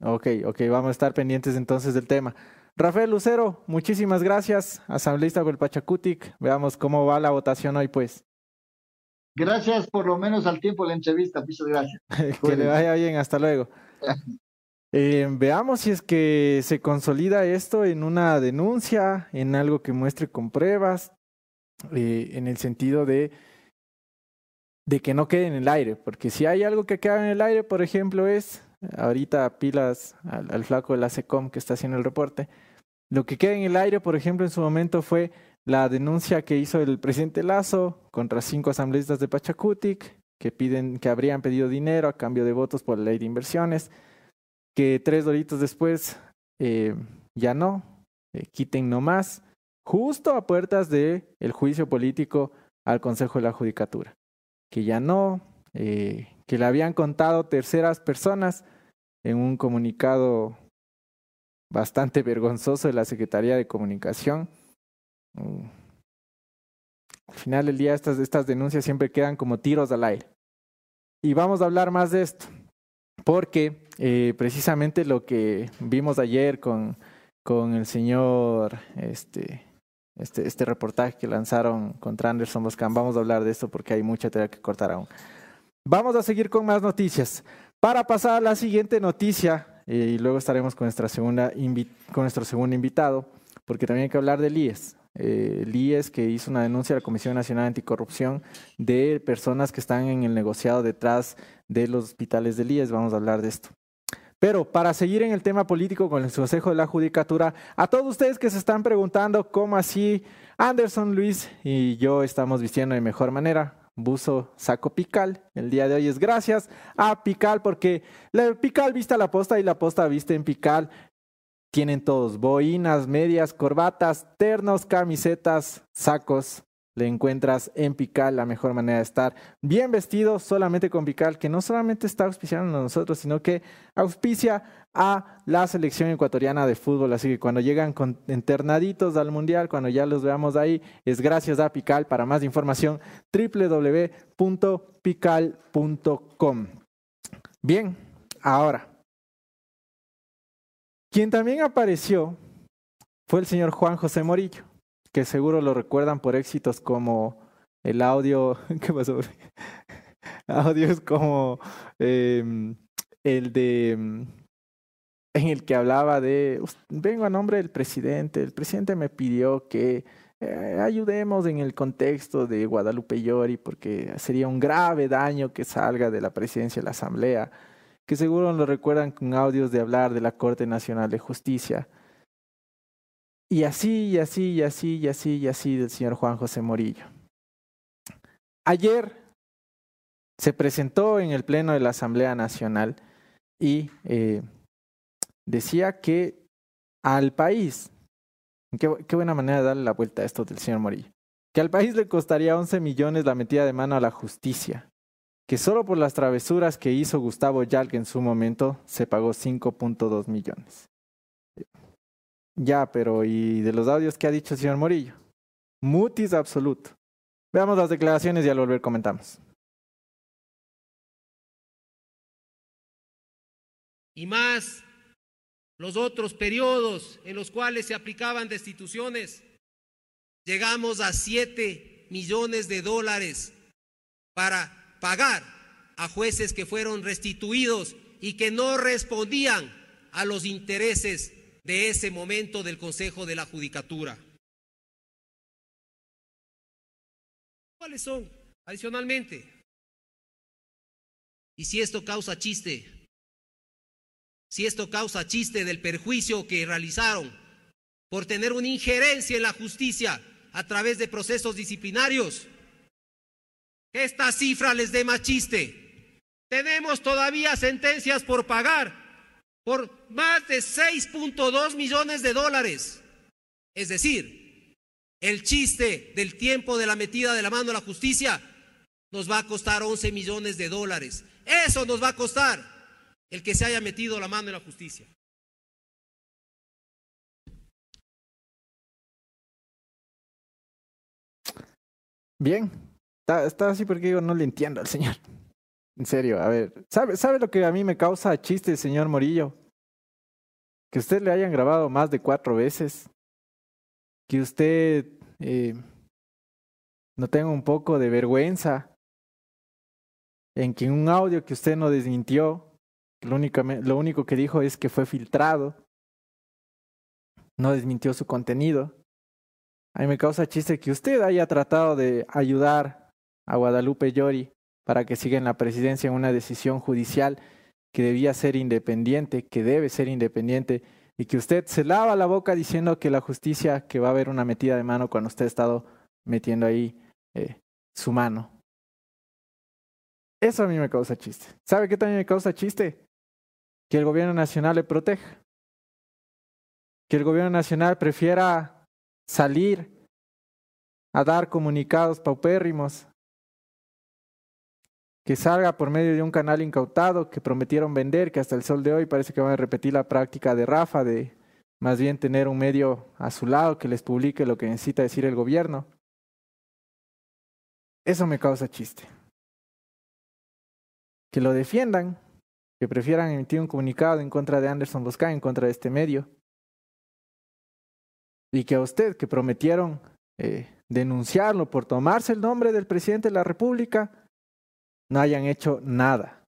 Ok, ok, vamos a estar pendientes entonces del tema. Rafael Lucero, muchísimas gracias, asambleísta Pachacutic. Veamos cómo va la votación hoy, pues. Gracias por lo menos al tiempo de la entrevista, muchas gracias. que le vaya bien, hasta luego. Eh, veamos si es que se consolida esto en una denuncia, en algo que muestre con pruebas, eh, en el sentido de, que no quede en el aire, porque si hay algo que queda en el aire, por ejemplo, es, ahorita pilas al, flaco de la SECOM que está haciendo el reporte, lo que queda en el aire, por ejemplo, en su momento fue la denuncia que hizo el presidente Lazo contra cinco asambleístas de Pachacutic, que piden, que habrían pedido dinero a cambio de votos por la ley de inversiones, que tres doritos después eh, ya no, eh, quiten nomás justo a puertas del el juicio político al Consejo de la Judicatura, que ya no, eh, que le habían contado terceras personas en un comunicado bastante vergonzoso de la Secretaría de Comunicación. Mm. Al final del día estas, estas denuncias siempre quedan como tiros al aire. Y vamos a hablar más de esto, porque eh, precisamente lo que vimos ayer con, con el señor este, este, este reportaje que lanzaron contra Anderson Boscan. Vamos a hablar de esto porque hay mucha tela que cortar aún. Vamos a seguir con más noticias. Para pasar a la siguiente noticia, eh, y luego estaremos con, nuestra segunda con nuestro segundo invitado, porque también hay que hablar del IES. eh, IES que hizo una denuncia a la Comisión Nacional Anticorrupción de personas que están en el negociado detrás de los hospitales del IES. Vamos a hablar de esto. Pero para seguir en el tema político con el Consejo de la Judicatura, a todos ustedes que se están preguntando cómo así Anderson, Luis y yo estamos vistiendo de mejor manera, buzo saco Pical. El día de hoy es gracias a Pical porque la Pical viste a la posta y la posta viste en Pical. Tienen todos boinas, medias, corbatas, ternos, camisetas, sacos. Le encuentras en Pical la mejor manera de estar bien vestido solamente con Pical, que no solamente está auspiciando a nosotros, sino que auspicia a la selección ecuatoriana de fútbol. Así que cuando llegan con internaditos al Mundial, cuando ya los veamos ahí, es gracias a Pical. Para más información, www.pical.com. Bien, ahora, quien también apareció fue el señor Juan José Morillo, que seguro lo recuerdan por éxitos como el audio, ¿qué pasó? Audios como em, el de em, en el que hablaba de, vengo a nombre del presidente, el presidente me pidió que eh, ayudemos en el contexto de Guadalupe Llori porque sería un grave daño que salga de la presidencia de la Asamblea, que seguro lo recuerdan con audios de hablar de la Corte Nacional de Justicia. Y así, y así, y así, y así, y así del señor Juan José Morillo. Ayer se presentó en el Pleno de la Asamblea Nacional y eh, decía que al país, qué, buena manera de darle la vuelta a esto del señor Morillo, que al país le costaría 11 millones la metida de mano a la justicia, que solo por las travesuras que hizo Gustavo Yalk en su momento se pagó 5.2 millones. Ya, pero ¿y de los audios que ha dicho el señor Morillo? Mutis absoluto. Veamos las declaraciones y al volver comentamos. Y más los otros periodos en los cuales se aplicaban destituciones, llegamos a 7 millones de dólares para pagar a jueces que fueron restituidos y que no respondían a los intereses de ese momento del Consejo de la Judicatura. ¿Cuáles son? Adicionalmente, y si esto causa chiste, si esto causa chiste del perjuicio que realizaron por tener una injerencia en la justicia a través de procesos disciplinarios. Esta cifra les dé más chiste. Tenemos todavía sentencias por pagar por más de 6.2 millones de dólares. Es decir, el chiste del tiempo de la metida de la mano a la justicia nos va a costar 11 millones de dólares. Eso nos va a costar el que se haya metido la mano en la justicia. Bien, está, así porque yo no le entiendo al señor. En serio, a ver, ¿sabe, ¿sabe lo que a mí me causa chiste, señor Morillo? Que usted le hayan grabado más de cuatro veces. Que usted eh, no tenga un poco de vergüenza en que un audio que usted no desmintió lo, lo único que dijo es que fue filtrado. No desmintió su contenido. A mí me causa chiste que usted haya tratado de ayudar a Guadalupe Llori para que siga en la presidencia en una decisión judicial que debía ser independiente, que debe ser independiente, y que usted se lava la boca diciendo que la justicia, que va a haber una metida de mano cuando usted ha estado metiendo ahí eh, su mano. Eso a mí me causa chiste. ¿Sabe qué también me causa chiste? que el gobierno nacional le proteja, que el gobierno nacional prefiera salir a dar comunicados paupérrimos, que salga por medio de un canal incautado que prometieron vender, que hasta el sol de hoy parece que van a repetir la práctica de Rafa, de más bien tener un medio a su lado que les publique lo que necesita decir el gobierno. Eso me causa chiste. Que lo defiendan, que prefieran emitir un comunicado en contra de Anderson Bosca, en contra de este medio. Y que a usted, que prometieron eh, denunciarlo por tomarse el nombre del presidente de la República, no hayan hecho nada.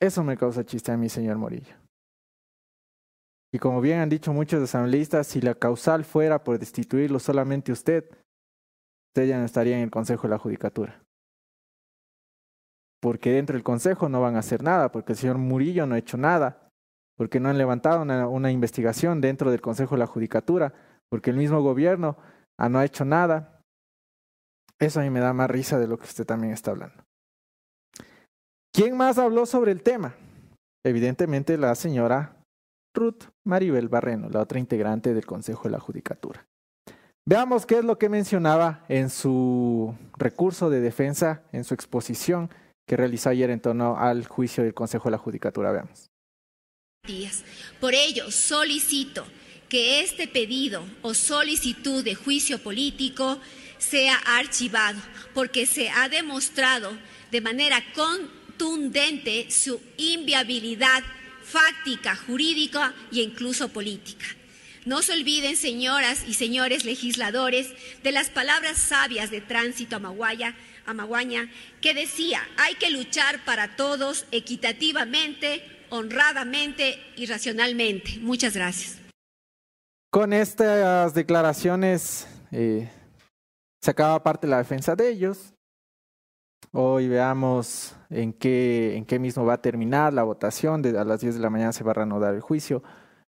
Eso me causa chiste a mí, señor Morillo. Y como bien han dicho muchos asambleístas, si la causal fuera por destituirlo solamente usted, usted ya no estaría en el Consejo de la Judicatura. Porque dentro del Consejo no van a hacer nada, porque el señor Murillo no ha hecho nada, porque no han levantado una, una investigación dentro del Consejo de la Judicatura, porque el mismo gobierno ah, no ha hecho nada. Eso a mí me da más risa de lo que usted también está hablando. ¿Quién más habló sobre el tema? Evidentemente la señora Ruth Maribel Barreno, la otra integrante del Consejo de la Judicatura. Veamos qué es lo que mencionaba en su recurso de defensa, en su exposición que realizó ayer en torno al juicio del Consejo de la Judicatura. Veamos. Por ello, solicito que este pedido o solicitud de juicio político sea archivado, porque se ha demostrado de manera contundente su inviabilidad fáctica, jurídica e incluso política. No se olviden, señoras y señores legisladores, de las palabras sabias de Tránsito Amaguaña, que decía, hay que luchar para todos equitativamente, honradamente y racionalmente. Muchas gracias. Con estas declaraciones eh, se acaba parte la defensa de ellos. Hoy veamos en qué, en qué mismo va a terminar la votación. De, a las 10 de la mañana se va a reanudar el juicio.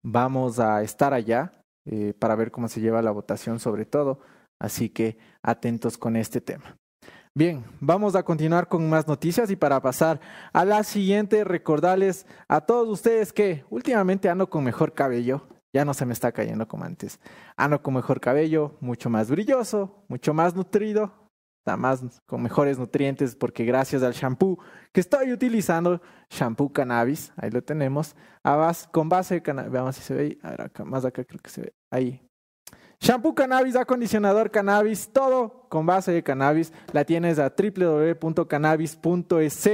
Vamos a estar allá eh, para ver cómo se lleva la votación sobre todo. Así que atentos con este tema. Bien, vamos a continuar con más noticias y para pasar a la siguiente, recordarles a todos ustedes que últimamente ando con mejor cabello, ya no se me está cayendo como antes. Ando con mejor cabello, mucho más brilloso, mucho más nutrido, está más con mejores nutrientes porque gracias al shampoo que estoy utilizando, shampoo cannabis, ahí lo tenemos, con base de cannabis, veamos si se ve ahí, a ver acá, más acá creo que se ve, ahí, Shampoo cannabis, acondicionador cannabis, todo con base de cannabis. La tienes a www.cannabis.es.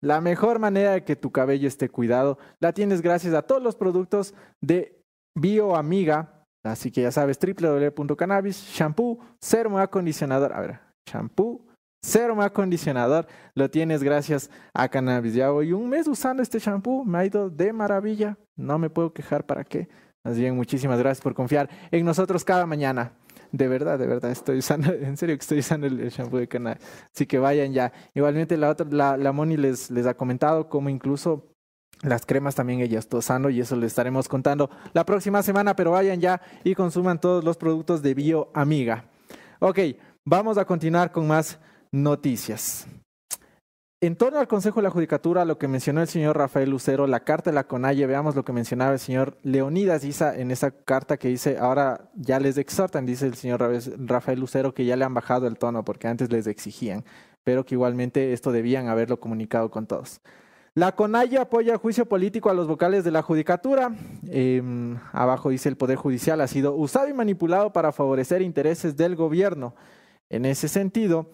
La mejor manera de que tu cabello esté cuidado. La tienes gracias a todos los productos de BioAmiga. Así que ya sabes, www.cannabis, shampoo, serum acondicionador. A ver, shampoo, serum acondicionador. Lo tienes gracias a Cannabis. Ya voy un mes usando este shampoo. Me ha ido de maravilla. No me puedo quejar para qué. Más bien, muchísimas gracias por confiar en nosotros cada mañana. De verdad, de verdad, estoy usando, en serio que estoy usando el, shampoo de cannabis. Así que vayan ya. Igualmente la otra, la, la Moni les, les ha comentado cómo incluso las cremas también ella está usando y eso les estaremos contando la próxima semana, pero vayan ya y consuman todos los productos de Bio Amiga. Ok, vamos a continuar con más noticias. En torno al Consejo de la Judicatura, lo que mencionó el señor Rafael Lucero, la carta de la CONAIE, veamos lo que mencionaba el señor Leonidas Isa en esa carta que dice, ahora ya les exhortan, dice el señor Rafael Lucero, que ya le han bajado el tono porque antes les exigían, pero que igualmente esto debían haberlo comunicado con todos. La CONAIE apoya juicio político a los vocales de la Judicatura. Em, abajo dice el Poder Judicial ha sido usado y manipulado para favorecer intereses del gobierno. En ese sentido,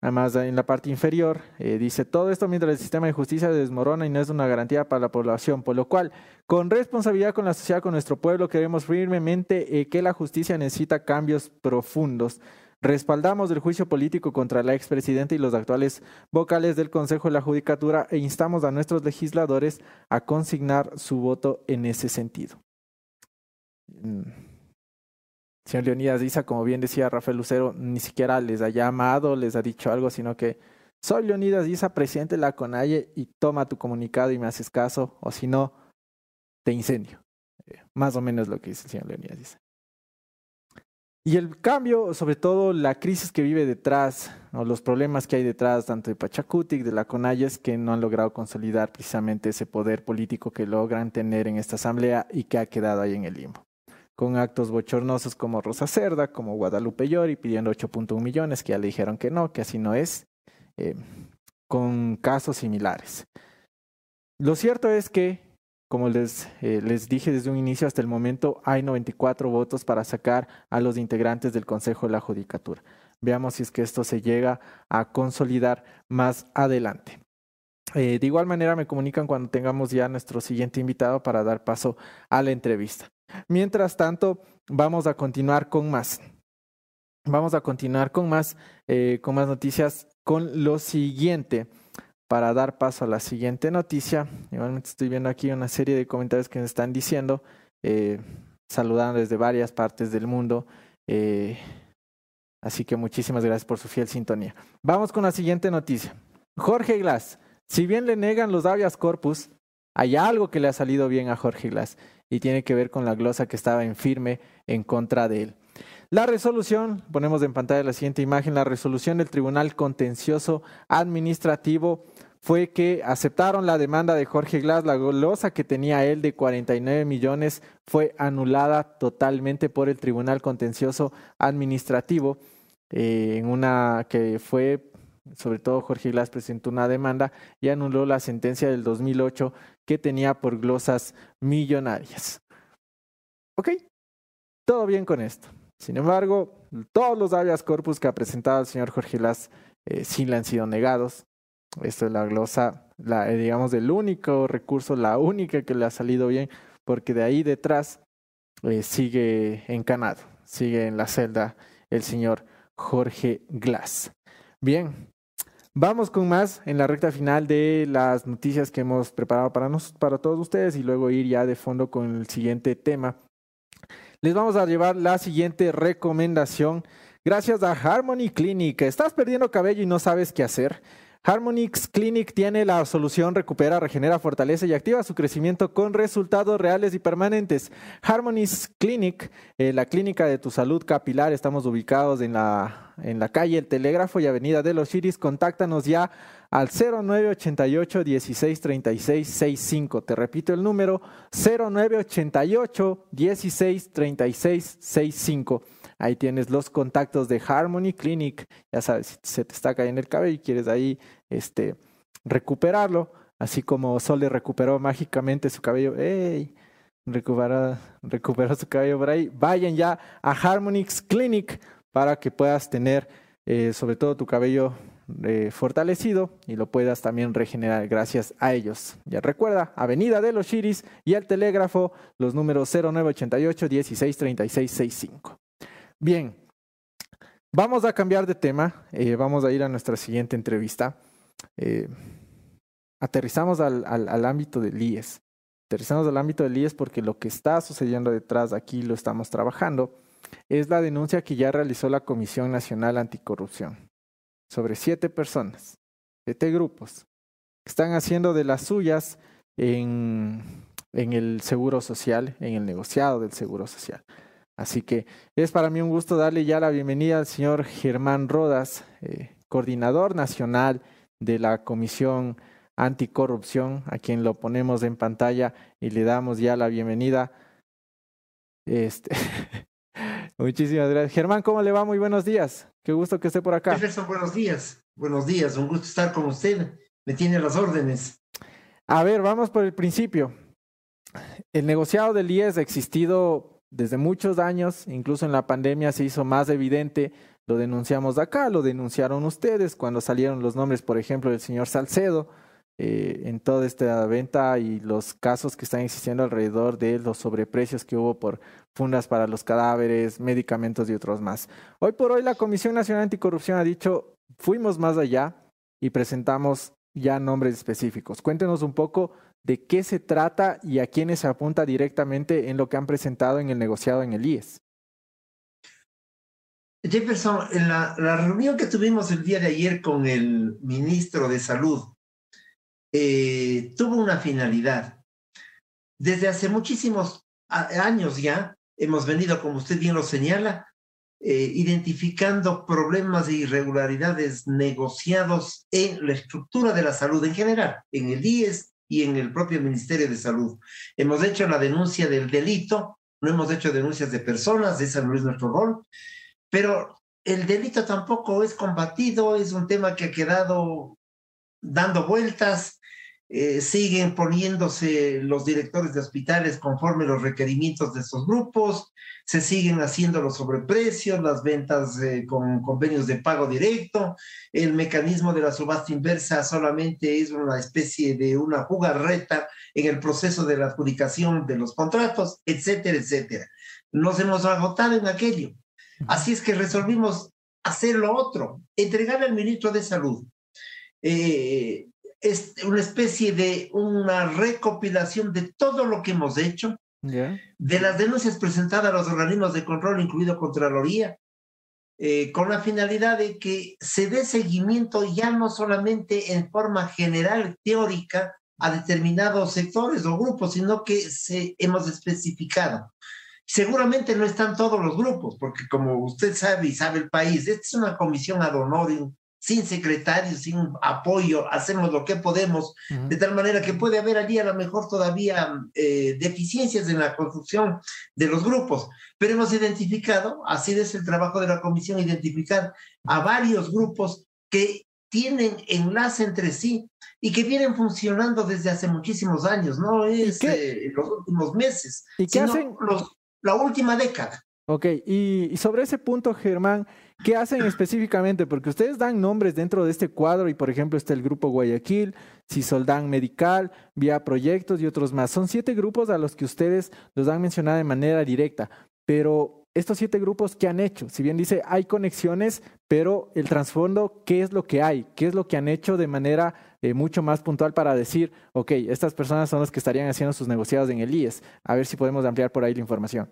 Además, en la parte inferior eh, dice todo esto mientras el sistema de justicia desmorona y no es una garantía para la población, por lo cual, con responsabilidad con la sociedad, con nuestro pueblo, queremos firmemente eh, que la justicia necesita cambios profundos. Respaldamos el juicio político contra la expresidenta y los actuales vocales del Consejo de la Judicatura e instamos a nuestros legisladores a consignar su voto en ese sentido. Mm. Señor Leonidas Isa, como bien decía Rafael Lucero, ni siquiera les ha llamado, les ha dicho algo, sino que soy Leonidas Isa, presidente de la CONAIE, y toma tu comunicado y me haces caso, o si no, te incendio. Eh, más o menos lo que dice el señor Leonidas Isa. Y el cambio, sobre todo la crisis que vive detrás, o los problemas que hay detrás, tanto de Pachacutic, de la CONAIE, es que no han logrado consolidar precisamente ese poder político que logran tener en esta asamblea y que ha quedado ahí en el limbo con actos bochornosos como Rosa Cerda, como Guadalupe Llori, pidiendo 8.1 millones, que ya le dijeron que no, que así no es, eh, con casos similares. Lo cierto es que, como les, eh, les dije desde un inicio, hasta el momento hay 94 votos para sacar a los integrantes del Consejo de la Judicatura. Veamos si es que esto se llega a consolidar más adelante. Eh, de igual manera me comunican cuando tengamos ya nuestro siguiente invitado para dar paso a la entrevista. Mientras tanto, vamos a continuar con más. Vamos a continuar con más, eh, con más noticias con lo siguiente. Para dar paso a la siguiente noticia, igualmente estoy viendo aquí una serie de comentarios que me están diciendo. eh, saludando desde varias partes del mundo. Eh, así que muchísimas gracias por su fiel sintonía. Vamos con la siguiente noticia. Jorge Glass, si bien le negan los habeas corpus, hay algo que le ha salido bien a Jorge Glass y tiene que ver con la glosa que estaba en firme en contra de él. La resolución, ponemos en pantalla la siguiente imagen, la resolución del Tribunal Contencioso Administrativo fue que aceptaron la demanda de Jorge Glass, la glosa que tenía él de 49 millones fue anulada totalmente por el Tribunal Contencioso Administrativo, eh, en una que fue, sobre todo Jorge Glass presentó una demanda y anuló la sentencia del 2008 que tenía por glosas millonarias. ¿Ok? Todo bien con esto. Sin embargo, todos los habeas corpus que ha presentado el señor Jorge Glass eh, sí le han sido negados. Esto es la glosa, eh, digamos, el único recurso, la única que le ha salido bien, porque de ahí detrás eh, sigue encanado, sigue en la celda el señor Jorge Glass. Bien, vamos con más en la recta final de las noticias que hemos preparado para, nos, para todos ustedes y luego ir ya de fondo con el siguiente tema. Les vamos a llevar la siguiente recomendación. Gracias a Harmony Clinic. ¿Estás perdiendo cabello y no sabes qué hacer? Harmonix Clinic tiene la solución recupera, regenera, fortalece y activa su crecimiento con resultados reales y permanentes. Harmonix Clinic, eh, la clínica de tu salud capilar, estamos ubicados en la, en la calle El Telégrafo y Avenida de los Chiris. Contáctanos ya al 0988 163665. Te repito el número 0988 163665. Ahí tienes los contactos de Harmony Clinic. Ya sabes, si se te está cayendo el cabello y quieres ahí este, recuperarlo, así como Sole recuperó mágicamente su cabello. ¡Ey! Recuperó, recuperó su cabello por ahí. Vayan ya a Harmonix Clinic para que puedas tener eh, sobre todo tu cabello eh, fortalecido y lo puedas también regenerar gracias a ellos. Ya recuerda, Avenida de los Chiris y el telégrafo, los números 0988 163665. Bien, vamos a cambiar de tema, eh, vamos a ir a nuestra siguiente entrevista. Eh, aterrizamos al, ámbito del IES. Aterrizamos al ámbito del IES porque lo que está sucediendo detrás, aquí lo estamos trabajando, es la denuncia que ya realizó la Comisión Nacional Anticorrupción sobre siete personas, siete grupos, que están haciendo de las suyas en, en el seguro social, en el negociado del seguro social. Así que es para mí un gusto darle ya la bienvenida al señor Germán Rodas, eh, coordinador nacional de la Comisión Anticorrupción, a quien lo ponemos en pantalla y le damos ya la bienvenida. Este, muchísimas gracias. Germán, ¿cómo le va? Muy buenos días. Qué gusto que esté por acá. Jefferson, buenos días. Buenos días, un gusto estar con usted. Me tiene las órdenes. A ver, vamos por el principio. El negociado del IES ha existido desde muchos años, incluso en la pandemia se hizo más evidente, lo denunciamos acá, lo denunciaron ustedes cuando salieron los nombres, por ejemplo, del señor Salcedo, eh, en toda esta venta y los casos que están existiendo alrededor de los sobreprecios que hubo por fundas para los cadáveres, medicamentos y otros más. Hoy por hoy la Comisión Nacional Anticorrupción ha dicho, fuimos más allá y presentamos ya nombres específicos. Cuéntenos un poco de qué se trata y a quiénes se apunta directamente en lo que han presentado en el negociado en el IES. Jefferson, la, reunión que tuvimos el día de ayer con el ministro de Salud, eh, tuvo una finalidad. Desde hace muchísimos años ya hemos venido, como usted bien lo señala, eh, identificando problemas e irregularidades negociados en la estructura de la salud en general, en el IES y en el propio Ministerio de Salud. Hemos hecho la denuncia del delito, no hemos hecho denuncias de personas, ese no es nuestro rol, pero el delito tampoco es combatido, es un tema que ha quedado dando vueltas, eh, siguen poniéndose los directores de hospitales conforme los requerimientos de esos grupos, se siguen haciendo los sobreprecios, las ventas eh, con convenios de pago directo, el mecanismo de la subasta inversa solamente es una especie de una jugarreta en el proceso de la adjudicación de los contratos, etcétera, etcétera. Nos hemos agotado en aquello. Así es que resolvimos hacer lo otro, entregarle al ministro de Salud eh, es una especie de una recopilación de todo lo que hemos hecho de las denuncias presentadas a los organismos de control, incluido Contraloría, eh, con la finalidad de que se dé seguimiento ya no solamente en forma general, teórica, a determinados sectores o grupos, sino que se, hemos especificado. Seguramente no están todos los grupos, porque como usted sabe y sabe el país, esta es una comisión ad honorem sin secretarios, sin apoyo, hacemos lo que podemos, de tal manera que puede haber allí a lo mejor todavía eh, deficiencias en la construcción de los grupos, pero hemos identificado, así es el trabajo de la comisión, identificar a varios grupos que tienen enlace entre sí y que vienen funcionando desde hace muchísimos años, no es eh, los últimos meses, ¿Y qué hacen? La última década. Ok, y sobre ese punto, Germán, ¿Qué hacen específicamente? Porque ustedes dan nombres dentro de este cuadro y, por ejemplo, está el grupo Guayaquil, Cisoldán Medical, Vía Proyectos y otros más. Son siete grupos a los que ustedes los han mencionado de manera directa, pero estos siete grupos, ¿qué han hecho? Si bien dice, hay conexiones, pero el trasfondo, ¿qué es lo que hay? ¿Qué es lo que han hecho de manera eh, mucho más puntual para decir, ok, estas personas son las que estarían haciendo sus negociados en el IES? A ver si podemos ampliar por ahí la información.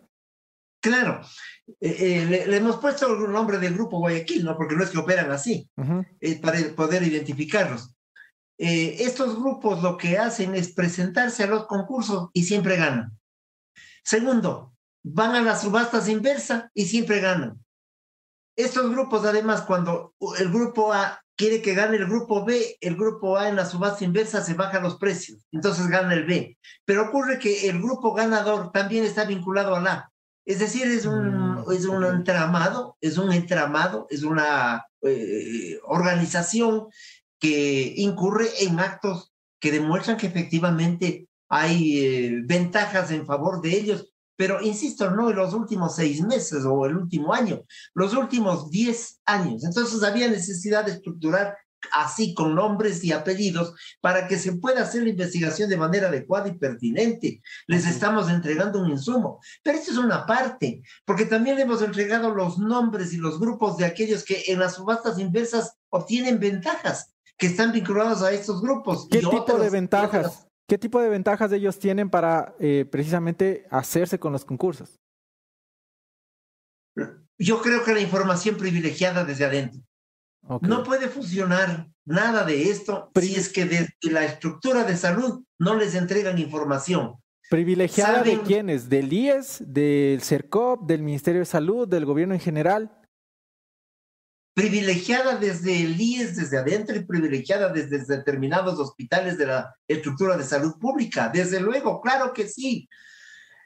Claro, eh, eh, le, hemos puesto el nombre del grupo Guayaquil, ¿no? Porque no es que operan así, eh, para poder identificarlos. estos grupos lo que hacen es presentarse a los concursos y siempre ganan. Segundo, van a las subastas inversa y siempre ganan. Estos grupos, además, cuando el grupo A quiere que gane el grupo B, el grupo A en la subasta inversa se baja los precios, entonces gana el B. Pero ocurre que el grupo ganador también está vinculado al A. Es decir, es un, mm, es un entramado, es un entramado, es una eh, organización que incurre en actos que demuestran que efectivamente hay eh, ventajas en favor de ellos, pero insisto, no en los últimos seis meses o el último año, los últimos diez años. Entonces había necesidad de estructurar así con nombres y apellidos, para que se pueda hacer la investigación de manera adecuada y pertinente. Les estamos entregando un insumo. Pero esto es una parte, porque también le hemos entregado los nombres y los grupos de aquellos que en las subastas inversas obtienen ventajas, que están vinculados a estos grupos. ¿Qué tipo de ventajas? ¿Qué tipo de ventajas ellos tienen para eh, precisamente hacerse con los concursos? Yo creo que la información privilegiada desde adentro. No puede funcionar nada de esto si es que desde la estructura de salud no les entregan información. ¿Privilegiada de quiénes? ¿Del IES, del CERCOP, del Ministerio de Salud, del gobierno en general? Privilegiada desde el IES, desde adentro, y privilegiada desde determinados hospitales de la estructura de salud pública. Desde luego, claro que sí.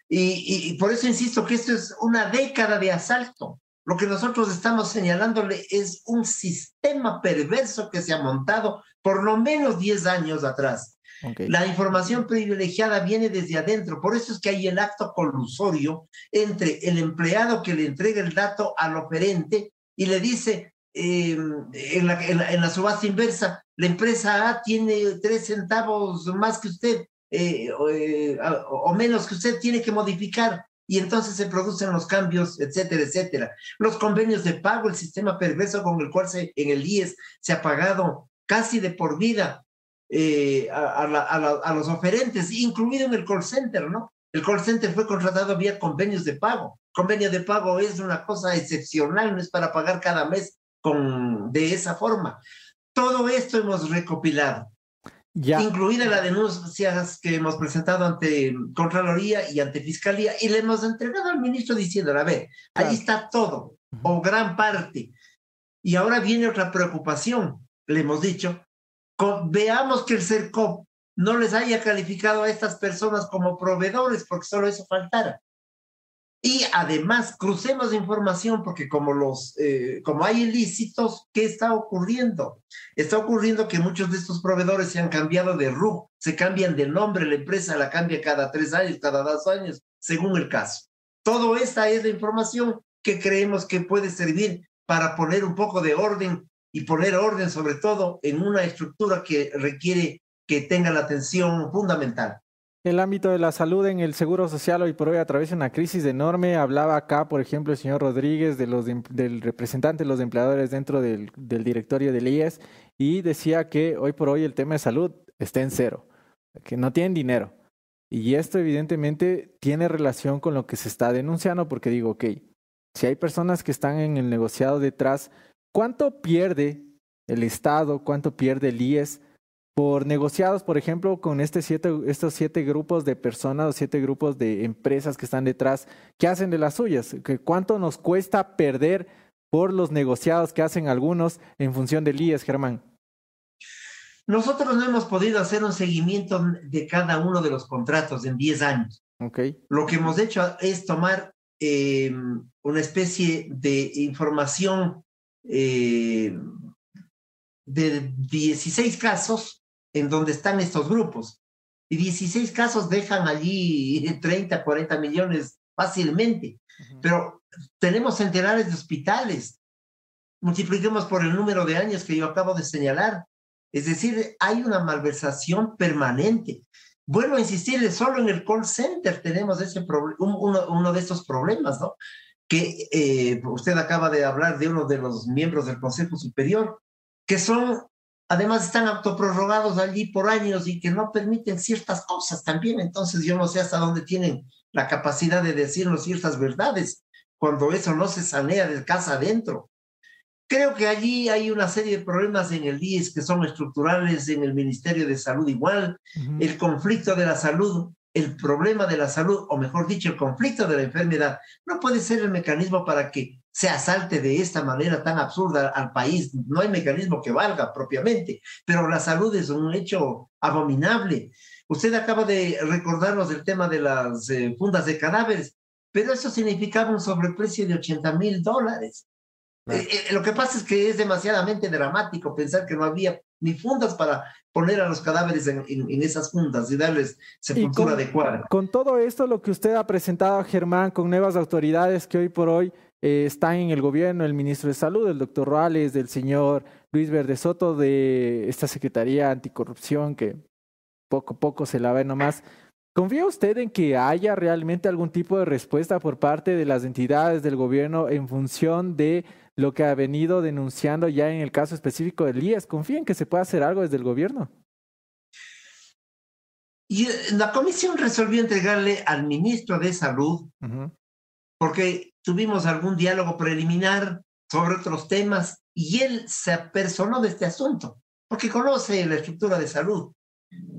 y por eso insisto que esto es una década de asalto. Lo que nosotros estamos señalándole es un sistema perverso que se ha montado por lo menos 10 años atrás. La información privilegiada viene desde adentro, por eso es que hay el acto colusorio entre el empleado que le entrega el dato al operente y le dice em, en, la, subasta inversa, la empresa A tiene tres centavos más que usted eh, eh, o menos que usted tiene que modificar y entonces se producen los cambios, etcétera, etcétera. Los convenios de pago, el sistema perverso con el cual se, en el IES se ha pagado casi de por vida eh, a, a, los oferentes, incluido en el call center, ¿no? El call center fue contratado vía convenios de pago. Convenio de pago es una cosa excepcional, no es para pagar cada mes con, de esa forma. Todo esto hemos recopilado incluida la denuncia que hemos presentado ante Contraloría y ante Fiscalía, y le hemos entregado al ministro diciendo, a ver, ahí está todo, o gran parte. Y ahora viene otra preocupación, le hemos dicho, veamos que el CERCOP no les haya calificado a estas personas como proveedores, porque solo eso faltara. Y además, crucemos información porque como, los, eh, como hay ilícitos, ¿qué está ocurriendo? Está ocurriendo que muchos de estos proveedores se han cambiado de RUC, se cambian de nombre, la empresa la cambia cada tres años, cada dos años, según el caso. Todo esta es la información que creemos que puede servir para poner un poco de orden y poner orden sobre todo en una estructura que requiere que tenga la atención fundamental. El ámbito de la salud en el Seguro Social hoy por hoy atraviesa una crisis enorme. Hablaba acá, por ejemplo, el señor Rodríguez los del representante de los empleadores dentro del, del, directorio del IES y decía que hoy por hoy el tema de salud está en cero, que no tienen dinero. Y esto evidentemente tiene relación con lo que se está denunciando, porque digo, ok, si hay personas que están en el negociado detrás, ¿cuánto pierde el Estado, cuánto pierde el IES por negociados, por ejemplo, con este siete, estos siete grupos de personas o siete grupos de empresas que están detrás, que hacen de las suyas? ¿Cuánto nos cuesta perder por los negociados que hacen algunos en función del IES, Germán? Nosotros no hemos podido hacer un seguimiento de cada uno de los contratos en 10 años. Okay. Lo que hemos hecho es tomar eh, una especie de información eh, de 16 casos en donde están estos grupos. Y 16 casos dejan allí 30, 40 millones fácilmente. Pero tenemos centenares de hospitales. Multipliquemos por el número de años que yo acabo de señalar. Es decir, hay una malversación permanente. Vuelvo a insistirle, solo en el call center tenemos ese uno, uno, de estos problemas, ¿no? Que eh, usted acaba de hablar de uno de los miembros del Consejo Superior, que son, además están autoprorrogados allí por años y que no permiten ciertas cosas también. Entonces yo no sé hasta dónde tienen la capacidad de decirnos ciertas verdades cuando eso no se sanea de casa adentro. Creo que allí hay una serie de problemas en el IES que son estructurales, en el Ministerio de Salud igual, el conflicto de la salud, el problema de la salud, o mejor dicho, el conflicto de la enfermedad, no puede ser el mecanismo para que se asalte de esta manera tan absurda al país. No hay mecanismo que valga propiamente, pero la salud es un hecho abominable. Usted acaba de recordarnos el tema de las eh, fundas de cadáveres, pero eso significaba un sobreprecio de 80 mil dólares. Eh, eh, lo que pasa es que es demasiadamente dramático pensar que no había ni fundas para poner a los cadáveres en, esas fundas y darles sepultura adecuada. Con todo esto, lo que usted ha presentado, Germán, con nuevas autoridades que hoy por hoy eh, están en el gobierno, el ministro de Salud, el doctor Roales, del señor Luis Verde Soto, de esta Secretaría Anticorrupción, que poco a poco se la ve nomás. ¿Confía usted en que haya realmente algún tipo de respuesta por parte de las entidades del gobierno en función de lo que ha venido denunciando ya en el caso específico de IES? ¿Confía en que se pueda hacer algo desde el gobierno? Y eh, la comisión resolvió entregarle al ministro de Salud, porque tuvimos algún diálogo preliminar sobre otros temas y él se apersonó de este asunto, porque conoce la estructura de salud.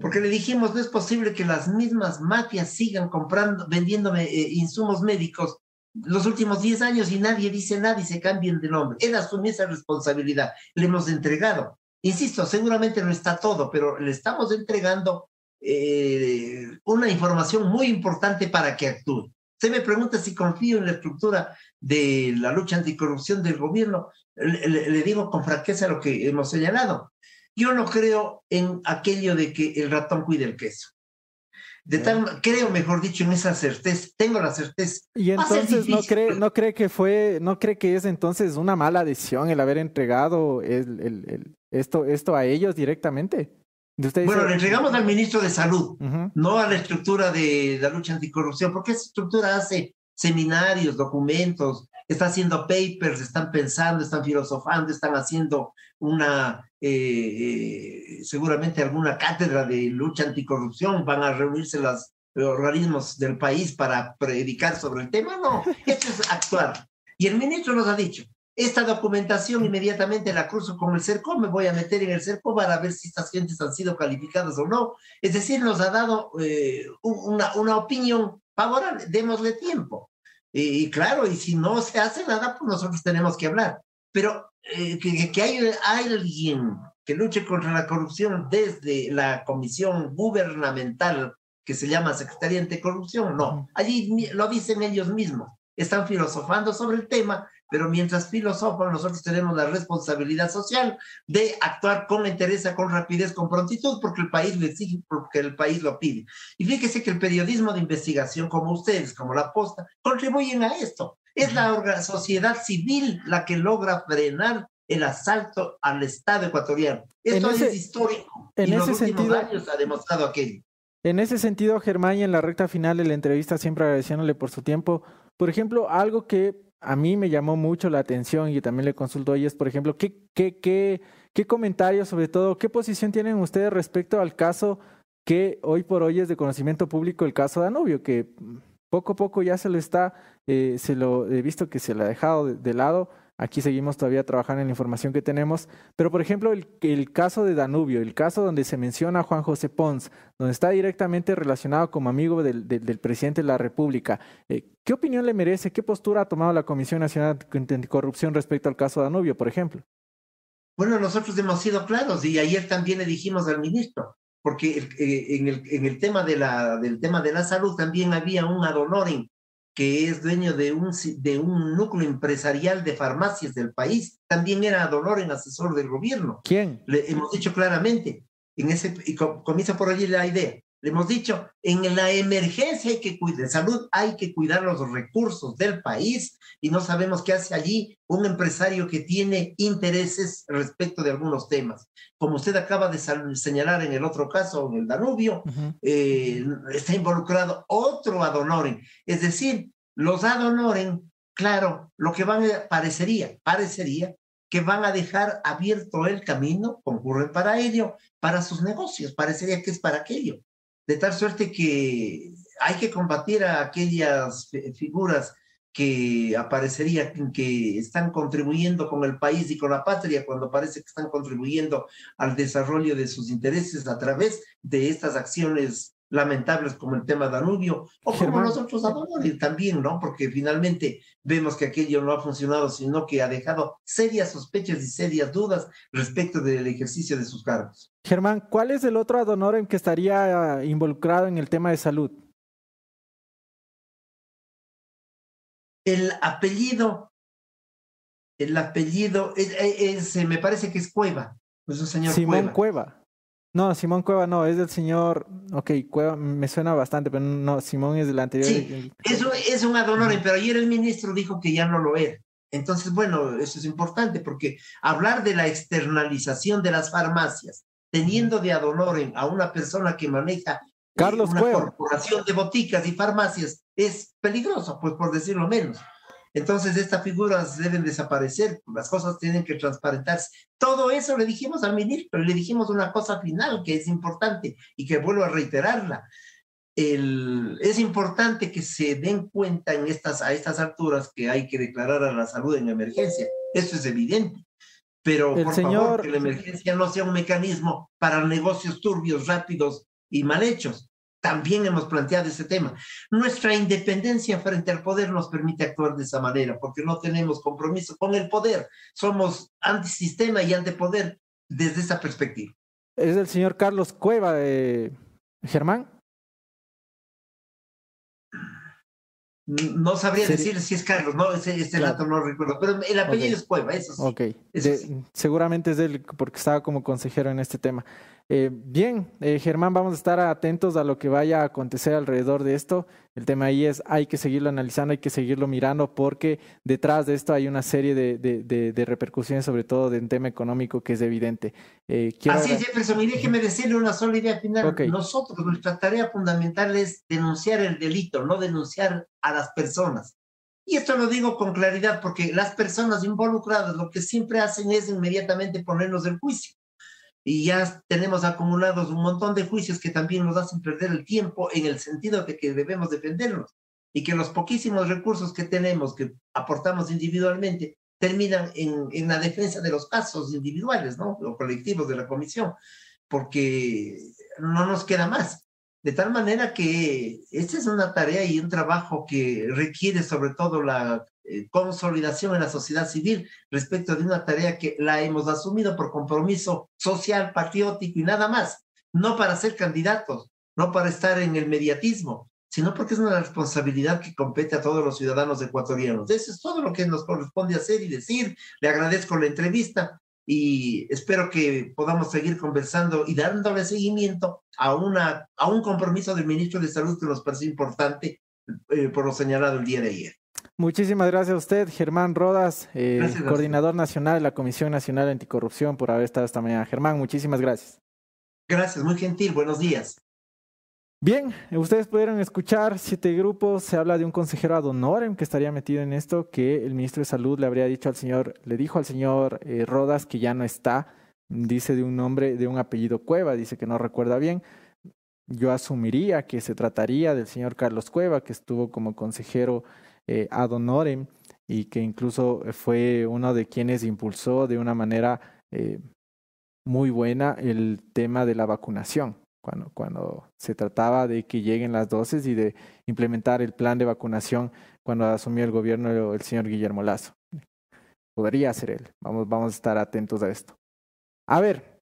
Porque le dijimos, no es posible que las mismas mafias sigan comprando, vendiéndome eh, insumos médicos los últimos 10 años y nadie dice nada y se cambien de nombre. Él asume esa responsabilidad. Le hemos entregado. Insisto, seguramente no está todo, pero le estamos entregando eh, una información muy importante para que actúe. Usted me pregunta si confío en la estructura de la lucha anticorrupción del gobierno. le digo con franqueza lo que hemos señalado. Yo no creo en aquello de que el ratón cuide el queso. De tal, creo, mejor dicho, en esa certeza, tengo la certeza. Y entonces no cree, no cree que fue, no cree que es entonces una mala decisión el haber entregado el, el, esto, esto a ellos directamente. Bueno, le entregamos al ministro de Salud, no a la estructura de la lucha anticorrupción, porque esa estructura hace seminarios, documentos, está haciendo papers, están pensando, están filosofando, están haciendo una, eh, eh, seguramente alguna cátedra de lucha anticorrupción, van a reunirse los organismos del país para predicar sobre el tema. No, esto es actuar. Y el ministro nos ha dicho, esta documentación inmediatamente la cruzo con el CERCO, me voy a meter en el CERCO para ver si estas gentes han sido calificadas o no. Es decir, nos ha dado eh, una, una opinión favorable, démosle tiempo. Y, claro, y si no se hace nada, pues nosotros tenemos que hablar. Pero eh, que, que hay alguien que luche contra la corrupción desde la comisión gubernamental que se llama Secretaría Anticorrupción, no. Allí lo dicen ellos mismos. Están filosofando sobre el tema pero mientras filosofan, nosotros tenemos la responsabilidad social de actuar con interés, con rapidez, con prontitud, porque el país lo exige, porque el país lo pide. Y fíjese que el periodismo de investigación, como ustedes, como la Posta, contribuyen a esto. Es la sociedad civil la que logra frenar el asalto al Estado ecuatoriano. Esto es histórico. En y ese los últimos años ha demostrado aquello. En ese sentido, Germán, y en la recta final de la entrevista, siempre agradeciéndole por su tiempo, por ejemplo, algo que a mí me llamó mucho la atención y también le consultó y es, por ejemplo, ¿qué, qué, qué, qué comentarios, sobre todo, qué posición tienen ustedes respecto al caso que hoy por hoy es de conocimiento público el caso Danubio, que poco a poco ya se lo está, eh, se lo he visto que se lo ha dejado de, lado. Aquí seguimos todavía trabajando en la información que tenemos. Pero, por ejemplo, el, caso de Danubio, el caso donde se menciona a Juan José Pons, donde está directamente relacionado como amigo del, presidente de la República, eh, ¿qué opinión le merece? ¿Qué postura ha tomado la Comisión Nacional de Anticorrupción respecto al caso Danubio, por ejemplo? Bueno, nosotros hemos sido claros y ayer también le dijimos al ministro, porque eh, en, el, tema de la, del tema de la salud también había un adonoren que es dueño de un, de un núcleo empresarial de farmacias del país, también era adonoren asesor del gobierno. ¿Quién? Le hemos dicho claramente, en ese, y comienza por allí la idea, le hemos dicho, en la emergencia hay que cuidar, salud hay que cuidar los recursos del país y no sabemos qué hace allí un empresario que tiene intereses respecto de algunos temas. Como usted acaba de señalar en el otro caso, en el Danubio, eh, está involucrado otro adonoren. Es decir, los adonoren, claro, lo que van a, parecería, parecería que van a dejar abierto el camino, concurren para ello, para sus negocios, parecería que es para aquello de tal suerte que hay que combatir a aquellas figuras que aparecerían que están contribuyendo con el país y con la patria cuando parece que están contribuyendo al desarrollo de sus intereses a través de estas acciones lamentables como el tema Danubio o como los otros también, ¿no? Porque finalmente vemos que aquello no ha funcionado, sino que ha dejado serias sospechas y serias dudas respecto del ejercicio de sus cargos. Germán, ¿cuál es el otro en que estaría involucrado en el tema de salud? El apellido, el apellido, es, me parece que es Cueva, es un señor Simón Cueva. No, Simón Cueva no, es del señor. Ok, Cueva me suena bastante, pero no, Simón es del anterior. Sí, eso es un adonore, pero ayer el ministro dijo que ya no lo era. Entonces, bueno, eso es importante porque hablar de la externalización de las farmacias, teniendo de adonore a una persona que maneja Carlos una Cueva. corporación de boticas y farmacias, es peligroso, pues por decirlo menos. Entonces, estas figuras deben desaparecer, las cosas tienen que transparentarse. Todo eso le dijimos al ministro, le dijimos una cosa final que es importante y que vuelvo a reiterarla. El, es importante que se den cuenta en estas, a estas alturas que hay que declarar a la salud en emergencia. Eso es evidente. Pero por favor, que la emergencia no sea un mecanismo para negocios turbios, rápidos y mal hechos también hemos planteado ese tema. Nuestra independencia frente al poder nos permite actuar de esa manera, porque no tenemos compromiso con el poder. Somos antisistema y antipoder desde esa perspectiva. Es el señor Carlos Cueva, de Germán. No sabría decir si es Carlos, no, ese, dato no recuerdo, pero el apellido es Cueva, eso sí. Ok, seguramente es él porque estaba como consejero en este tema. Eh, bien, eh, Germán, vamos a estar atentos a lo que vaya a acontecer alrededor de esto. El tema ahí es, hay que seguirlo analizando, hay que seguirlo mirando, porque detrás de esto hay una serie de, repercusiones, sobre todo de un tema económico que es evidente. Eh, Así es, Jefferson, y déjeme decirle una sola idea final. Nosotros, nuestra tarea fundamental es denunciar el delito, no denunciar a las personas. Y esto lo digo con claridad porque las personas involucradas lo que siempre hacen es inmediatamente ponernos en juicio y ya tenemos acumulados un montón de juicios que también nos hacen perder el tiempo en el sentido de que debemos defendernos y que los poquísimos recursos que tenemos, que aportamos individualmente, terminan en, en la defensa de los casos individuales, ¿no? O colectivos de la comisión, porque no nos queda más. De tal manera que esta es una tarea y un trabajo que requiere sobre todo la eh, consolidación en la sociedad civil respecto de una tarea que la hemos asumido por compromiso social, patriótico y nada más, no para ser candidatos, no para estar en el mediatismo, sino porque es una responsabilidad que compete a todos los ciudadanos ecuatorianos. Eso es todo lo que nos corresponde hacer y decir. Le agradezco la entrevista y espero que podamos seguir conversando y dándole seguimiento a, una, a un compromiso del ministro de Salud que nos parece importante eh, por lo señalado el día de ayer. Muchísimas gracias a usted, Germán Rodas, eh, coordinador nacional de la Comisión Nacional de Anticorrupción, por haber estado esta mañana. Germán, muchísimas gracias. Gracias, muy gentil. Buenos días. Bien, ustedes pudieron escuchar siete grupos, se habla de un consejero ad honorem que estaría metido en esto, que el ministro de Salud le habría dicho al señor, le dijo al señor eh, Rodas que ya no está, dice de un nombre, de un apellido Cueva, dice que no recuerda bien. yo asumiría que se trataría del señor Carlos Cueva, que estuvo como consejero eh, ad honorem y que incluso fue uno de quienes impulsó de una manera eh, muy buena el tema de la vacunación, cuando, cuando se trataba de que lleguen las dosis y de implementar el plan de vacunación cuando asumió el gobierno el señor Guillermo Lazo. Podría ser él. Vamos, vamos a estar atentos a esto. A ver,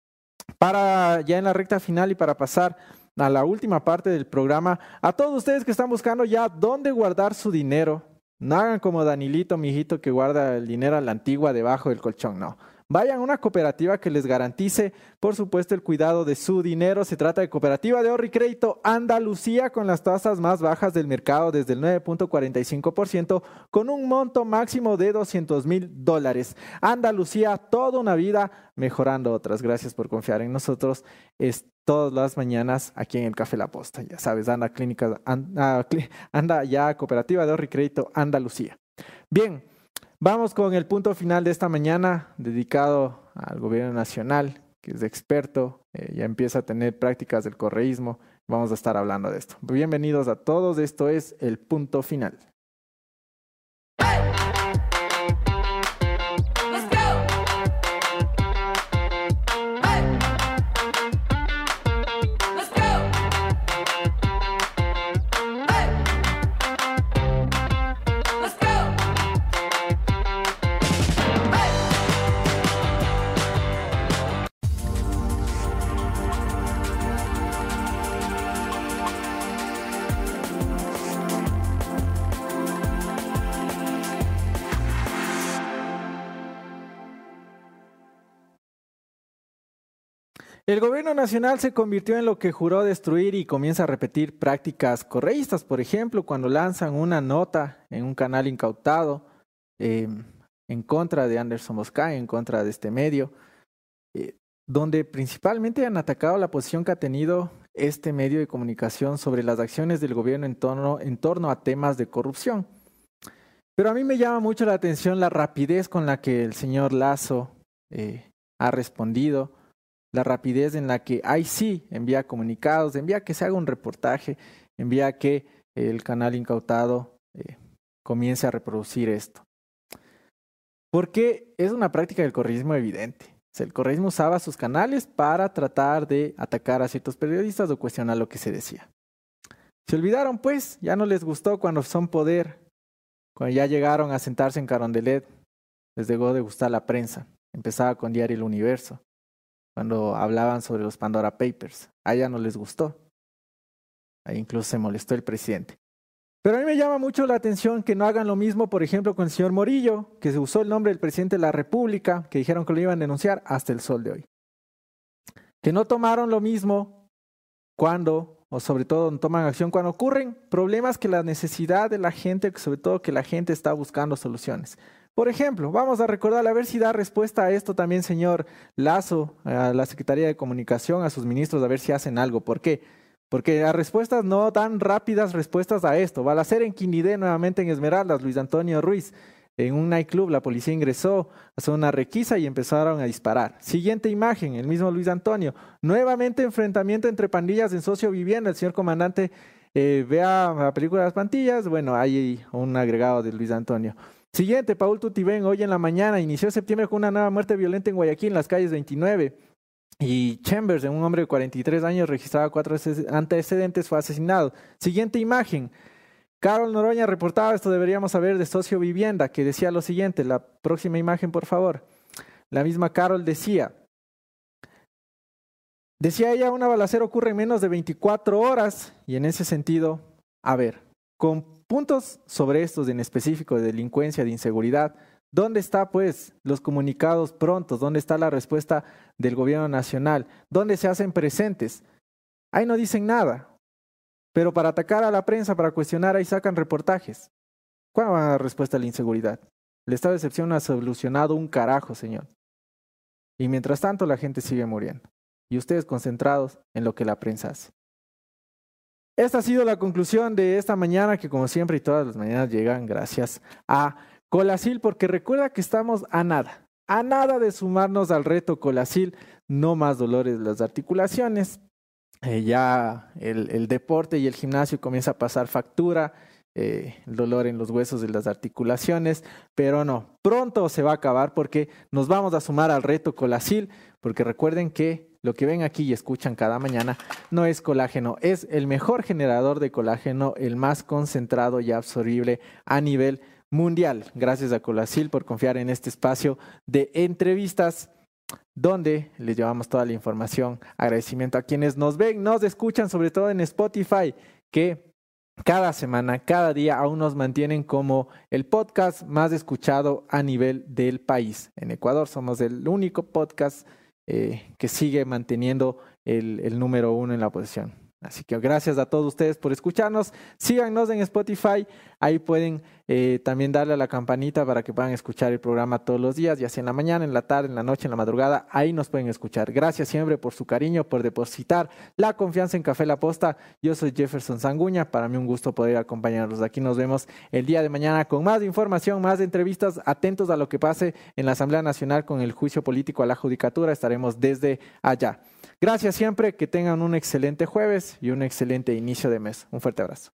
para ya en la recta final y para pasar a la última parte del programa, a todos ustedes que están buscando ya dónde guardar su dinero, no hagan como Danilito, mi hijito, que guarda el dinero a la antigua debajo del colchón, no. Vayan a una cooperativa que les garantice, por supuesto, el cuidado de su dinero. Se trata de Cooperativa de Ahorro y Crédito Andalucía con las tasas más bajas del mercado desde el 9.45% con un monto máximo de 200 mil dólares. Andalucía, toda una vida mejorando otras. Gracias por confiar en nosotros. Es todas las mañanas aquí en el Café La Posta. Ya sabes, anda, clínica, anda, anda ya Cooperativa de Ahorro y Crédito Andalucía. Bien. Vamos con el punto final de esta mañana, dedicado al gobierno nacional, que es experto, eh, ya empieza a tener prácticas del correísmo. Vamos a estar hablando de esto. Bienvenidos a todos, esto es el punto final. El gobierno nacional se convirtió en lo que juró destruir y comienza a repetir prácticas correístas. Por ejemplo, cuando lanzan una nota en un canal incautado em, en contra de Anderson Mosca, en contra de este medio, eh, donde principalmente han atacado la posición que ha tenido este medio de comunicación sobre las acciones del gobierno en torno, en torno a temas de corrupción. Pero a mí me llama mucho la atención la rapidez con la que el señor Lazo eh, ha respondido la rapidez en la que ahí sí envía comunicados, envía que se haga un reportaje, envía que el canal incautado eh, comience a reproducir esto. Porque es una práctica del correísmo evidente. el correísmo usaba sus canales para tratar de atacar a ciertos periodistas o cuestionar lo que se decía. Se olvidaron, pues, ya no les gustó cuando son poder, cuando ya llegaron a sentarse en Carondelet, les dejó de gustar la prensa. Empezaba con Diario El Universo, cuando hablaban sobre los Pandora Papers. A ella no les gustó. Ahí incluso se molestó el presidente. Pero a mí me llama mucho la atención que no hagan lo mismo, por ejemplo, con el señor Morillo, que se usó el nombre del presidente de la República, que dijeron que lo iban a denunciar hasta el sol de hoy. Que no tomaron lo mismo cuando, o sobre todo toman acción cuando ocurren problemas que la necesidad de la gente, sobre todo que la gente está buscando soluciones. Por ejemplo, vamos a recordar a ver si da respuesta a esto también, señor Lazo, a la Secretaría de Comunicación, a sus ministros, a ver si hacen algo. ¿Por qué? Porque las respuestas no dan rápidas respuestas a esto. Va a hacer en Quinidé, nuevamente en Esmeraldas, Luis Antonio Ruiz. En un nightclub la policía ingresó, hacer una requisa y empezaron a disparar. Siguiente imagen, el mismo Luis Antonio. Nuevamente enfrentamiento entre pandillas en socio vivienda. El señor comandante eh, vea la película de las pandillas. Bueno, hay un agregado de Luis Antonio. Siguiente, Paul Tutibén, hoy en la mañana, inició septiembre con una nueva muerte violenta en Guayaquil, en las calles 29. Y Chambers, un hombre de 43 años, registraba cuatro antecedentes, fue asesinado. Siguiente imagen. Carol Noroña reportaba, esto deberíamos saber, de Socio Vivienda, que decía lo siguiente. La próxima imagen, por favor. La misma Carol decía, decía ella, una balacera ocurre en menos de 24 horas. Y en ese sentido, a ver, con puntos sobre estos en específico de delincuencia, de inseguridad, ¿dónde está pues los comunicados prontos? ¿Dónde está la respuesta del gobierno nacional? ¿Dónde se hacen presentes? Ahí no dicen nada. Pero para atacar a la prensa, para cuestionar, ahí sacan reportajes. ¿Cuál va la respuesta a la inseguridad? El estado de excepción ha solucionado un carajo, señor. Y mientras tanto la gente sigue muriendo. Y ustedes concentrados en lo que la prensa hace. Esta ha sido la conclusión de esta mañana, que como siempre y todas las mañanas llegan gracias a Colasil, porque recuerda que estamos a nada, a nada de sumarnos al reto Colasil, no más dolores de las articulaciones. eh, ya el, deporte y el gimnasio comienza a pasar factura, eh, el dolor en los huesos de las articulaciones, pero no, pronto se va a acabar porque nos vamos a sumar al reto Colasil, porque recuerden que lo que ven aquí y escuchan cada mañana no es colágeno, es el mejor generador de colágeno, el más concentrado y absorbible a nivel mundial. Gracias a Colasil por confiar en este espacio de entrevistas donde les llevamos toda la información. Agradecimiento a quienes nos ven, nos escuchan, sobre todo en Spotify, que cada semana, cada día aún nos mantienen como el podcast más escuchado a nivel del país. En Ecuador somos el único podcast eh, que sigue manteniendo el, el número uno en la posición. Así que gracias a todos ustedes por escucharnos. Síganos en Spotify. Ahí pueden eh, también darle a la campanita para que puedan escuchar el programa todos los días, ya sea en la mañana, en la tarde, en la noche, en la madrugada. Ahí nos pueden escuchar. Gracias siempre por su cariño, por depositar la confianza en Café La Posta. Yo soy Jefferson Sanguña. Para mí un gusto poder acompañarlos. Aquí nos vemos el día de mañana con más información, más entrevistas. Atentos a lo que pase en la Asamblea Nacional con el juicio político a la Judicatura. Estaremos desde allá. Gracias siempre, que tengan un excelente jueves y un excelente inicio de mes. Un fuerte abrazo.